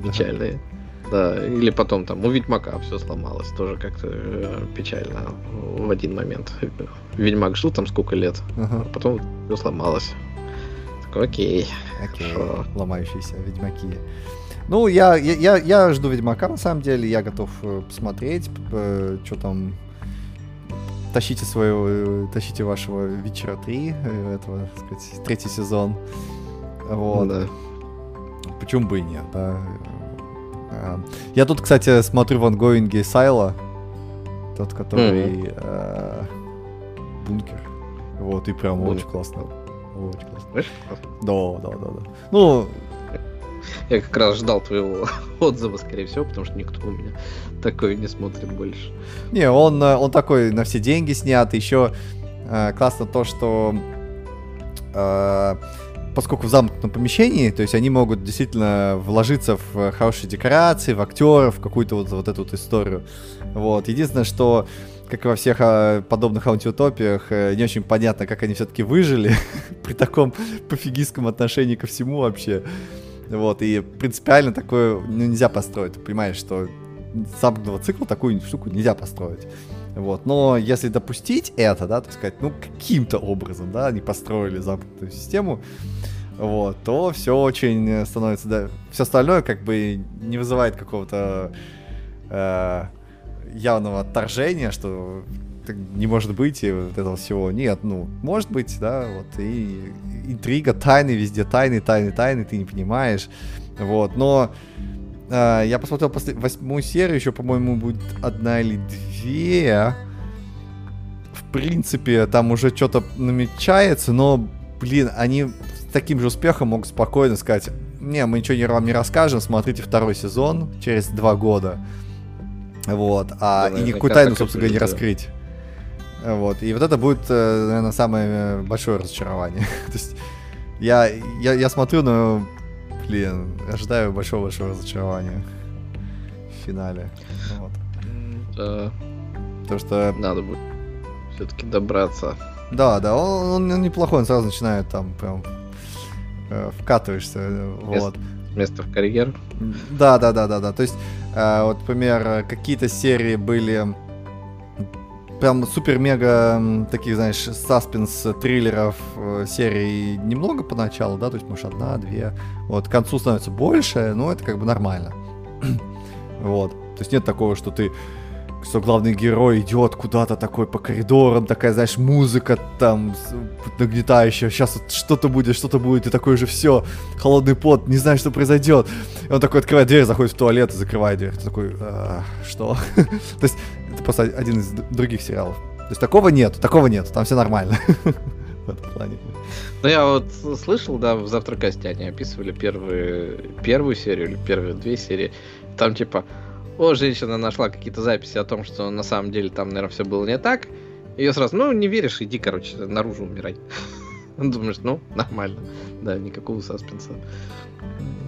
Печальные. Да, или потом там у Ведьмака все сломалось, тоже как-то э, печально в один момент. Ведьмак жил там сколько лет, а потом все сломалось. Окей. Окей, Шо. ломающиеся ведьмаки. Ну, я, я, я, я жду Ведьмака, на самом деле, я готов э, посмотреть, э, что там тащите своего, тащите вашего вечера 3, этого, так сказать, третий сезон. Вот. Да почему бы и нет, да. Э, я тут, кстати, смотрю в ангоинге Сайла, тот, который mm-hmm. э, бункер. Вот, и прям Бункер. очень классно. Очень классно. Да, да, да, да. Ну, я как раз ждал твоего отзыва, скорее всего, потому что никто у меня такой не смотрит больше. Не, он, э, он такой на все деньги снят. Еще э, классно то, что э, поскольку в замкнутом помещении, то есть они могут действительно вложиться в хорошие декорации, в актеров, в какую-то вот, вот эту вот историю. Вот. Единственное, что как и во всех а, подобных антиутопиях, э, не очень понятно, как они все-таки выжили при таком пофигистском отношении ко всему вообще. Вот, и принципиально такое ну, нельзя построить. Ты понимаешь, что замкнутого цикла такую штуку нельзя построить. Вот. Но если допустить это, да, так сказать, ну, каким-то образом, да, они построили замкнутую систему, вот, то все очень становится, да, все остальное как бы не вызывает какого-то э, явного отторжения, что не может быть и вот этого всего. Нет, ну, может быть, да, вот, и интрига, тайны везде, тайны, тайны, тайны, ты не понимаешь, вот, но э, я посмотрел после восьмую серию, еще, по-моему, будет одна или две, в принципе, там уже что-то намечается, но, блин, они таким же успехом могут спокойно сказать, не, мы ничего вам не расскажем, смотрите второй сезон через два года. Вот, а Да, и никакую тайну, собственно говоря, не раскрыть. Вот, и вот это будет, э, наверное, самое большое разочарование. То есть я, я, я смотрю, но, блин, ожидаю большого-большого разочарования в финале. Вот. Да, Потому что надо будет все-таки добраться. Да, да, он, он неплохой, он сразу начинает там прям э, вкатываешься, э, вот. Место в карьер. Да, да, да, да, да. То есть, э, вот, например, какие-то серии были прям супер-мега таких, знаешь, саспенс триллеров э, серий немного поначалу, да, то есть, может, одна, две. Вот, к концу становится больше, но это как бы нормально. вот. То есть нет такого, что ты что главный герой идет куда-то такой по коридорам, такая, знаешь, музыка там нагнетающая, сейчас вот что-то будет, что-то будет, и такой же все, холодный пот, не знаю, что произойдет. И он такой открывает дверь, заходит в туалет и закрывает дверь. Ты такой, «А, что? То есть это просто один из других сериалов. То есть такого нет, такого нет, там все нормально. В этом плане. Ну, я вот слышал, да, в Завтракасте они описывали первую серию или первые две серии. Там типа, о, женщина нашла какие-то записи о том, что на самом деле там, наверное, все было не так. Ее сразу, ну, не веришь, иди, короче, наружу умирай. Думаешь, ну, нормально. Да, никакого саспенса.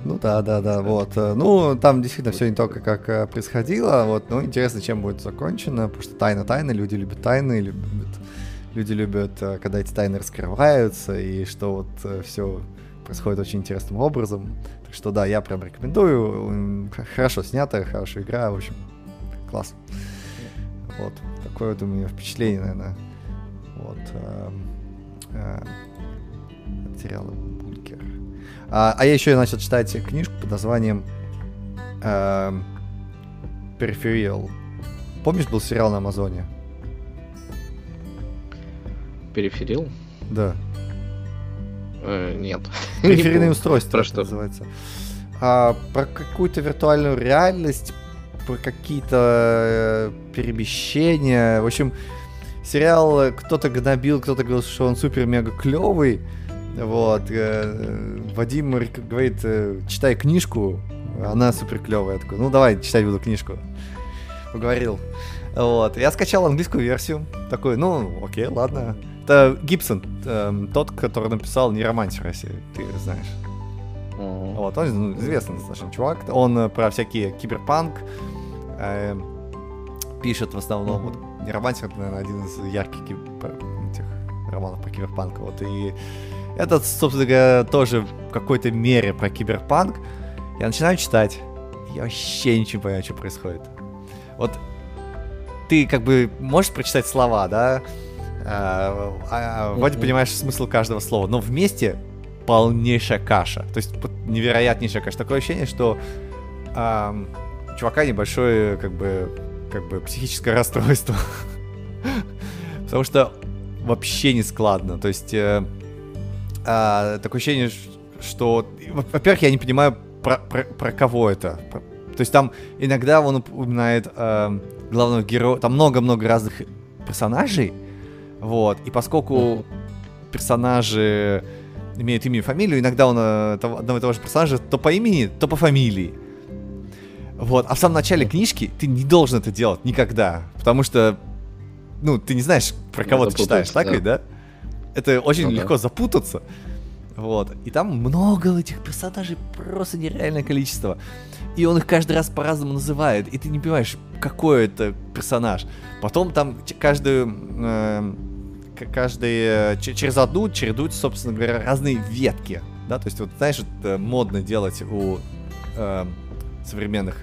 Ну да, да, да, вот. э, Ну, там действительно все не только как э, происходило, вот, ну, интересно, чем будет закончено, потому что тайна тайна, люди любят тайны, любят, люди любят, э, когда эти тайны раскрываются, и что вот все происходит очень интересным образом. Что да, я прям рекомендую. Хорошо снято, хорошая игра, в общем, класс. Вот, такое вот у меня впечатление, наверное, вот, эм, э, от сериала «Бункер». А, а я еще начал читать книжку под названием эм, Peripheral. Помнишь, был сериал на Амазоне? Периферил? Да. Э, нет. Периферийное помню. устройство Про что? называется. А, про какую-то виртуальную реальность, про какие-то э, перемещения. В общем, сериал кто-то гнобил, кто-то говорил, что он супер-мега клевый. Вот. э, Вадим говорит, читай книжку, она супер клевая. Я такой, ну давай, читать буду книжку. Уговорил. Вот. Я скачал английскую версию. Такой, ну, окей, ладно. Это Гибсон, эм, тот, который написал «Неромантик России», ты знаешь. Вот, он ну, известный достаточно чувак. Он э, про всякие киберпанк э, пишет в основном. Вот, не романтик, это, наверное, один из ярких этих романов про киберпанк. Вот, и этот, собственно говоря, тоже в какой-то мере про киберпанк. Я начинаю читать. Я вообще ничего не понимаю, что происходит. Вот ты как бы можешь прочитать слова, да? А, а, вроде Мгм. понимаешь смысл каждого слова, но вместе полнейшая каша. То есть невероятнейшая каша. Такое ощущение, что у чувака небольшое, как бы, как бы психическое расстройство. Потому что вообще не складно. То есть э, а, такое ощущение, что, во- во-первых, я не понимаю, про, про- про кого это. Про- то есть там иногда он упоминает эм, главного героя, там много-много разных персонажей, вот, и поскольку персонажи имеют имя и фамилию, иногда он э, того- одного и того же персонажа то по имени, то по фамилии. Вот, а в самом начале книжки ты не должен это делать никогда, потому что, ну, ты не знаешь, про кого ты читаешь, так да. ведь, да? Это очень Ну да. легко запутаться. Вот. И там много этих персонажей, просто нереальное количество. И он их каждый раз по-разному называет, и ты не понимаешь, какой это персонаж. Потом там каждую, эм, каждый, э, ч- через одну чередуются, собственно говоря, разные ветки. Да, то есть вот, знаешь, это модно делать у эм, современных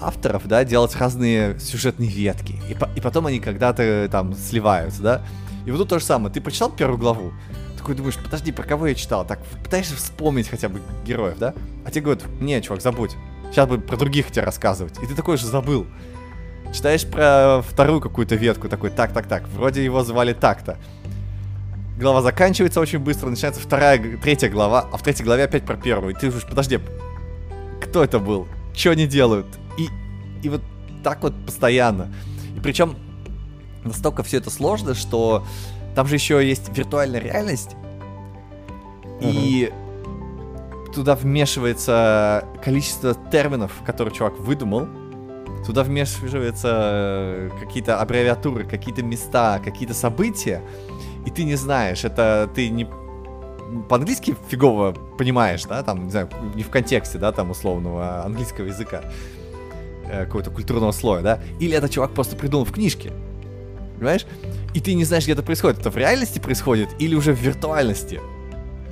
авторов, да, делать разные сюжетные ветки. И, по- и потом они когда-то э, там сливаются, да. И вот тут то же самое. Ты прочитал первую главу, такой думаешь, подожди, про кого я читал? Так, пытаешься вспомнить хотя бы героев, да? А тебе говорят, не, чувак, забудь. Сейчас буду про других тебе рассказывать. И ты такой же забыл. Читаешь про вторую какую-то ветку, такой, так, так, так, вроде его звали так-то. Глава заканчивается очень быстро, начинается вторая, третья глава, а в третьей главе опять про первую. И ты уж, подожди, кто это был? Что они делают? И, и вот так вот постоянно. И причем настолько все это сложно, что там же еще есть виртуальная реальность. И туда вмешивается количество терминов, которые чувак выдумал, туда вмешиваются э, какие-то аббревиатуры, какие-то места, какие-то события, и ты не знаешь, это ты не по-английски фигово понимаешь, да, там, не знаю, не в контексте, да, там, условного английского языка, э, какого-то культурного слоя, да, или это чувак просто придумал в книжке, понимаешь? И ты не знаешь, где это происходит, это в реальности происходит или уже в виртуальности.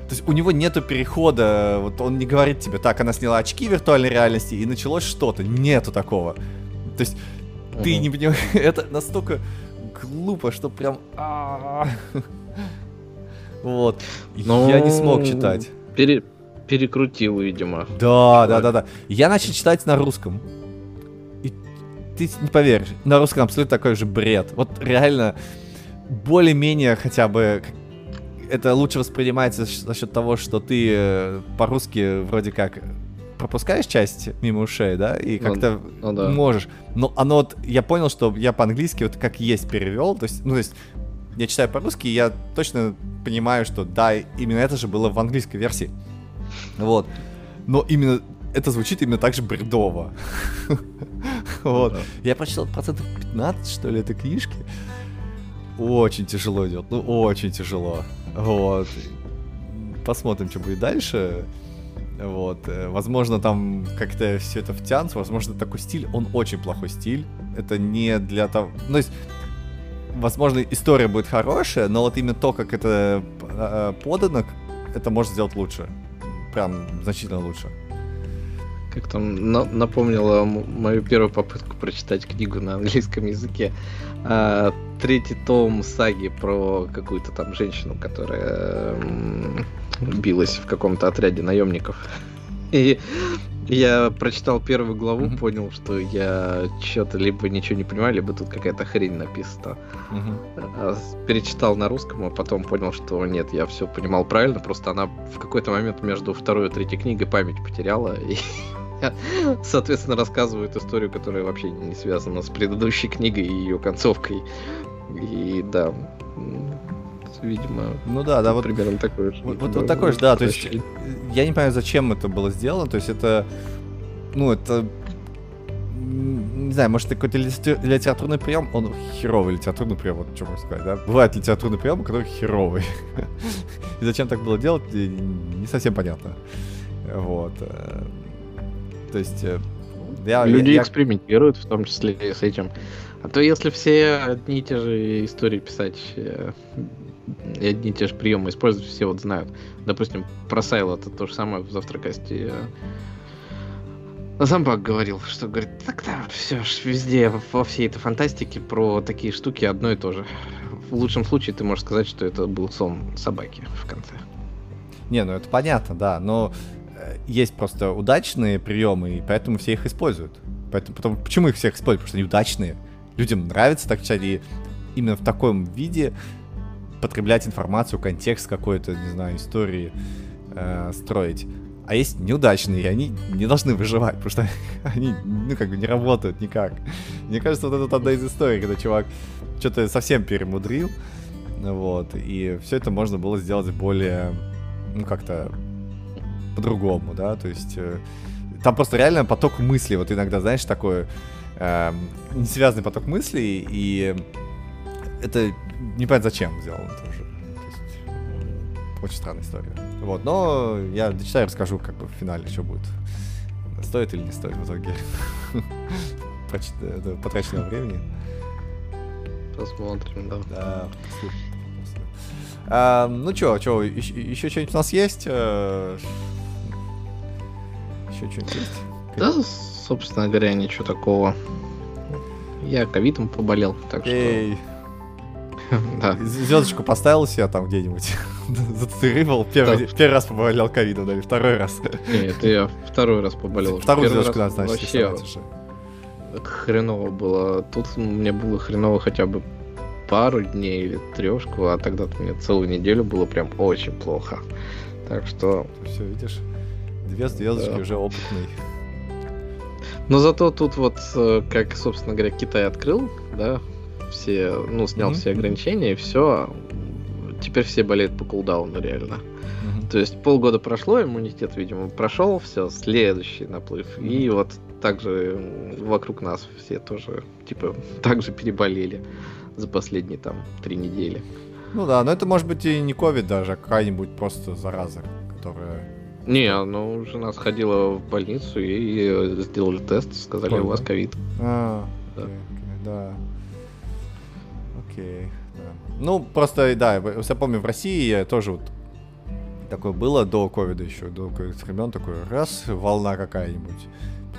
То есть у него нету перехода, вот он не говорит тебе, так, она сняла очки виртуальной реальности и началось что-то, нету такого. То есть uh-huh. ты не понимаешь, это настолько глупо, что прям... Вот. Но... Я не смог читать. Пере... Перекрутил, видимо. Да, да, да, да. Я начал читать на русском. И ты не поверишь, на русском абсолютно такой же бред. Вот реально, более-менее хотя бы это лучше воспринимается за счет того, что ты э, по-русски вроде как пропускаешь часть мимо ушей, да, и ну, как-то ну, да. можешь. Но оно вот, я понял, что я по-английски вот как есть перевел, то есть, ну, то есть, я читаю по-русски, и я точно понимаю, что да, именно это же было в английской версии. Вот. Но именно это звучит именно так же бредово. Вот. Я прочитал процентов 15, что ли, этой книжки. Очень тяжело идет, ну очень тяжело. Вот. Посмотрим, что будет дальше. Вот. Возможно, там как-то все это втянется. Возможно, такой стиль, он очень плохой стиль. Это не для того... Ну, то есть, возможно, история будет хорошая, но вот именно то, как это э, подано, это может сделать лучше. Прям значительно лучше. Как там на напомнила мою первую попытку прочитать книгу на английском языке. А, третий том саги про какую-то там женщину, которая билась в каком-то отряде наемников. И я прочитал первую главу, mm-hmm. понял, что я что-то либо ничего не понимаю, либо тут какая-то хрень написана. Mm-hmm. Перечитал на русском, а потом понял, что нет, я все понимал правильно, просто она в какой-то момент между второй и третьей книгой память потеряла, и соответственно, рассказывают историю, которая вообще не связана с предыдущей книгой и ее концовкой. И да, видимо. Ну да, да, вот примерно такой же. Вот, вот, вот такой же, да, то есть я не понимаю, зачем это было сделано, то есть это, ну это, не знаю, может, какой-то литературный прием, он херовый литературный прием, вот что можно сказать, да? Бывает литературный прием, который херовый. И зачем так было делать, не совсем понятно. Вот. То есть... Э, я, Люди я... экспериментируют, в том числе с этим. А то если все одни и те же истории писать, э, и одни и те же приемы использовать, все вот знают. Допустим, про Сайла это то же самое в завтракасте. Э, говорил, что говорит, так да, все ж везде, во всей этой фантастике про такие штуки одно и то же. В лучшем случае ты можешь сказать, что это был сон собаки в конце. Не, ну это понятно, да, но есть просто удачные приемы, и поэтому все их используют. Поэтому, потом, почему их всех используют? Потому что они удачные. Людям нравится так читать, и именно в таком виде потреблять информацию, контекст какой-то, не знаю, истории э, строить. А есть неудачные, и они не должны выживать, потому что они, ну, как бы не работают никак. Мне кажется, вот это одна из историй, когда чувак что-то совсем перемудрил, вот, и все это можно было сделать более, ну, как-то по-другому, да, то есть э, там просто реально поток мыслей, вот иногда, знаешь, такой э, несвязанный поток мыслей, и это не понятно зачем сделано тоже. То очень странная история. Вот, но я дочитаю расскажу, как бы в финале, что будет. Стоит или не стоит в итоге потраченного времени. Посмотрим, да. Да, а, ну чё, чё, еще, еще что-нибудь у нас есть? Еще что-нибудь есть? Да, собственно говоря, ничего такого. Я ковидом поболел, так Эй. что... да. Звездочку поставил себя там где-нибудь. Зататуировал. Первый, первый раз поболел ковидом, да, или второй раз. Нет, я второй раз поболел. Вторую звездочку надо, значит, вообще хреново было. Тут мне было хреново хотя бы пару дней или трешку, а тогда мне целую неделю было прям очень плохо. Так что... Все, видишь? Две звездочки да. уже опытный. Но зато тут вот, э, как, собственно говоря, Китай открыл, да, все, ну, снял mm-hmm. все ограничения, и все, теперь все болеют по кулдауну, реально. Mm-hmm. То есть полгода прошло, иммунитет, видимо, прошел, все, следующий наплыв. Mm-hmm. И вот также вокруг нас все тоже, типа, также переболели за последние там три недели. Ну да, но это может быть и не ковид даже, а какая-нибудь просто зараза, которая... Не, ну жена сходила в больницу и сделали тест, сказали, Ой, у вас ковид. А, да. Okay, да. Окей. Да. Ну, просто, да, я помню, в России тоже вот такое было до ковида еще, до ковид времен, такой раз, волна какая-нибудь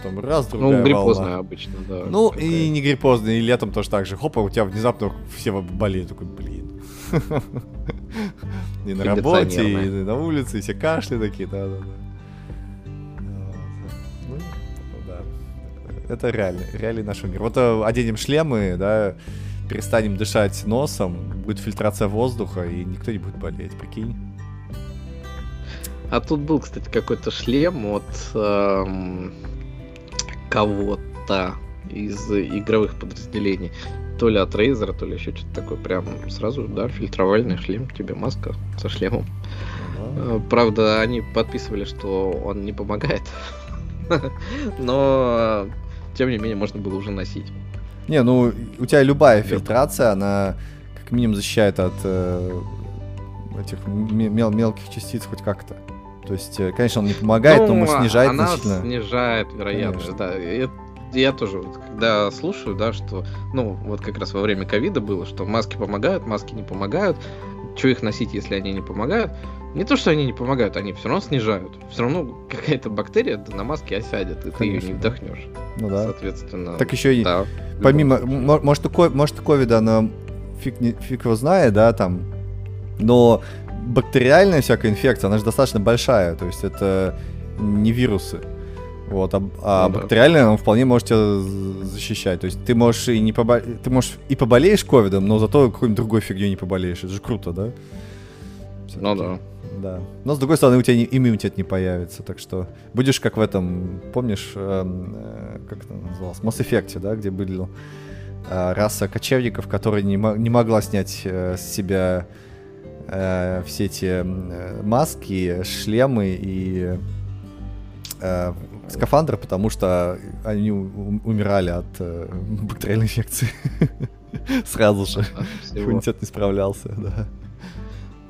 потом раз, ну, другая Ну, гриппозная волна. обычно, да. Ну, такая. и не гриппозная, и летом тоже так же. Хопа, у тебя внезапно все болеют. Такой, блин. И на работе, и на улице, и все кашли такие, да-да-да. Ну, Это реально, реально наш мир. Вот э, оденем шлемы, да, перестанем дышать носом, будет фильтрация воздуха, и никто не будет болеть, прикинь. А тут был, кстати, какой-то шлем от эм, кого-то из игровых подразделений. То ли от Razer, то ли еще что-то такое. Прям сразу, да, фильтровальный шлем, тебе маска со шлемом. uh Правда, они подписывали, что он не помогает. Но, тем не менее, можно было уже носить. Не, ну, у тебя любая фильтрация, она как минимум защищает от э, этих мел мелких частиц хоть как-то. То есть, э, конечно, он не помогает, ну, но может снижает она значительно. снижает вероятность, конечно. да. Я, я тоже, вот, когда слушаю, да, что, ну, вот как раз во время ковида было, что маски помогают, маски не помогают. Что их носить, если они не помогают? Не то, что они не помогают, они все равно снижают. Все равно какая-то бактерия на маске осядет, и Конечно, ты ее не вдохнешь. Ну да. Соответственно. Так еще и да, помимо, может, у может, ковида она фиг, не, фиг его знает, да, там, но бактериальная всякая инфекция, она же достаточно большая, то есть это не вирусы. Вот, а, а ну, бактериальная, она вполне может тебя защищать. То есть ты можешь и не побо... ты можешь и поболеешь ковидом, но зато какой-нибудь другой фигней не поболеешь. Это же круто, да? Ну да. Да. Но с другой стороны, у тебя не, иммунитет не появится, так что будешь как в этом, помнишь, э, э, как это называлось, Mass Effect, да, где были э, раса кочевников, которая не, не могла снять э, с себя э, все эти э, маски, шлемы и э, скафандры, потому что они умирали от э, бактериальной инфекции. Сразу же. Иммунитет не справлялся, да.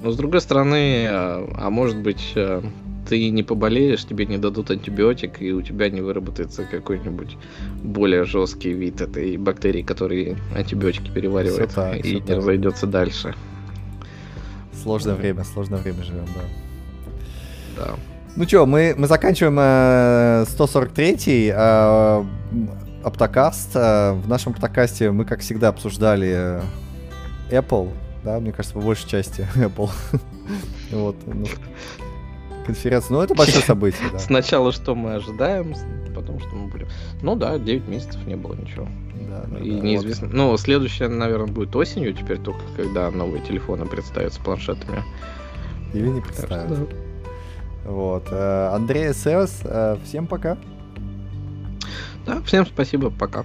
Но с другой стороны, а, а может быть, э, ты не поболеешь, тебе не дадут антибиотик, и у тебя не выработается какой-нибудь более жесткий вид этой бактерии, которые антибиотики переваривают, так, и не так. разойдется дальше. Сложное время, сложное время живем, да. Да. Ну что, мы, мы заканчиваем э, 143-й э, Аптокаст. Э, в нашем Аптокасте мы, как всегда, обсуждали э, Apple, да, мне кажется, по большей части Apple. вот. Ну, конференция. Ну, это большое событие, да. Сначала что мы ожидаем, потом что мы будем. Ну да, 9 месяцев не было ничего. Да, да, и да, неизвестно. Вот. Ну, следующее, наверное, будет осенью, теперь только когда новые телефоны представят с планшетами. Или не представят. да. Вот. Э, Андрей СС, э, всем пока. Да, всем спасибо, пока.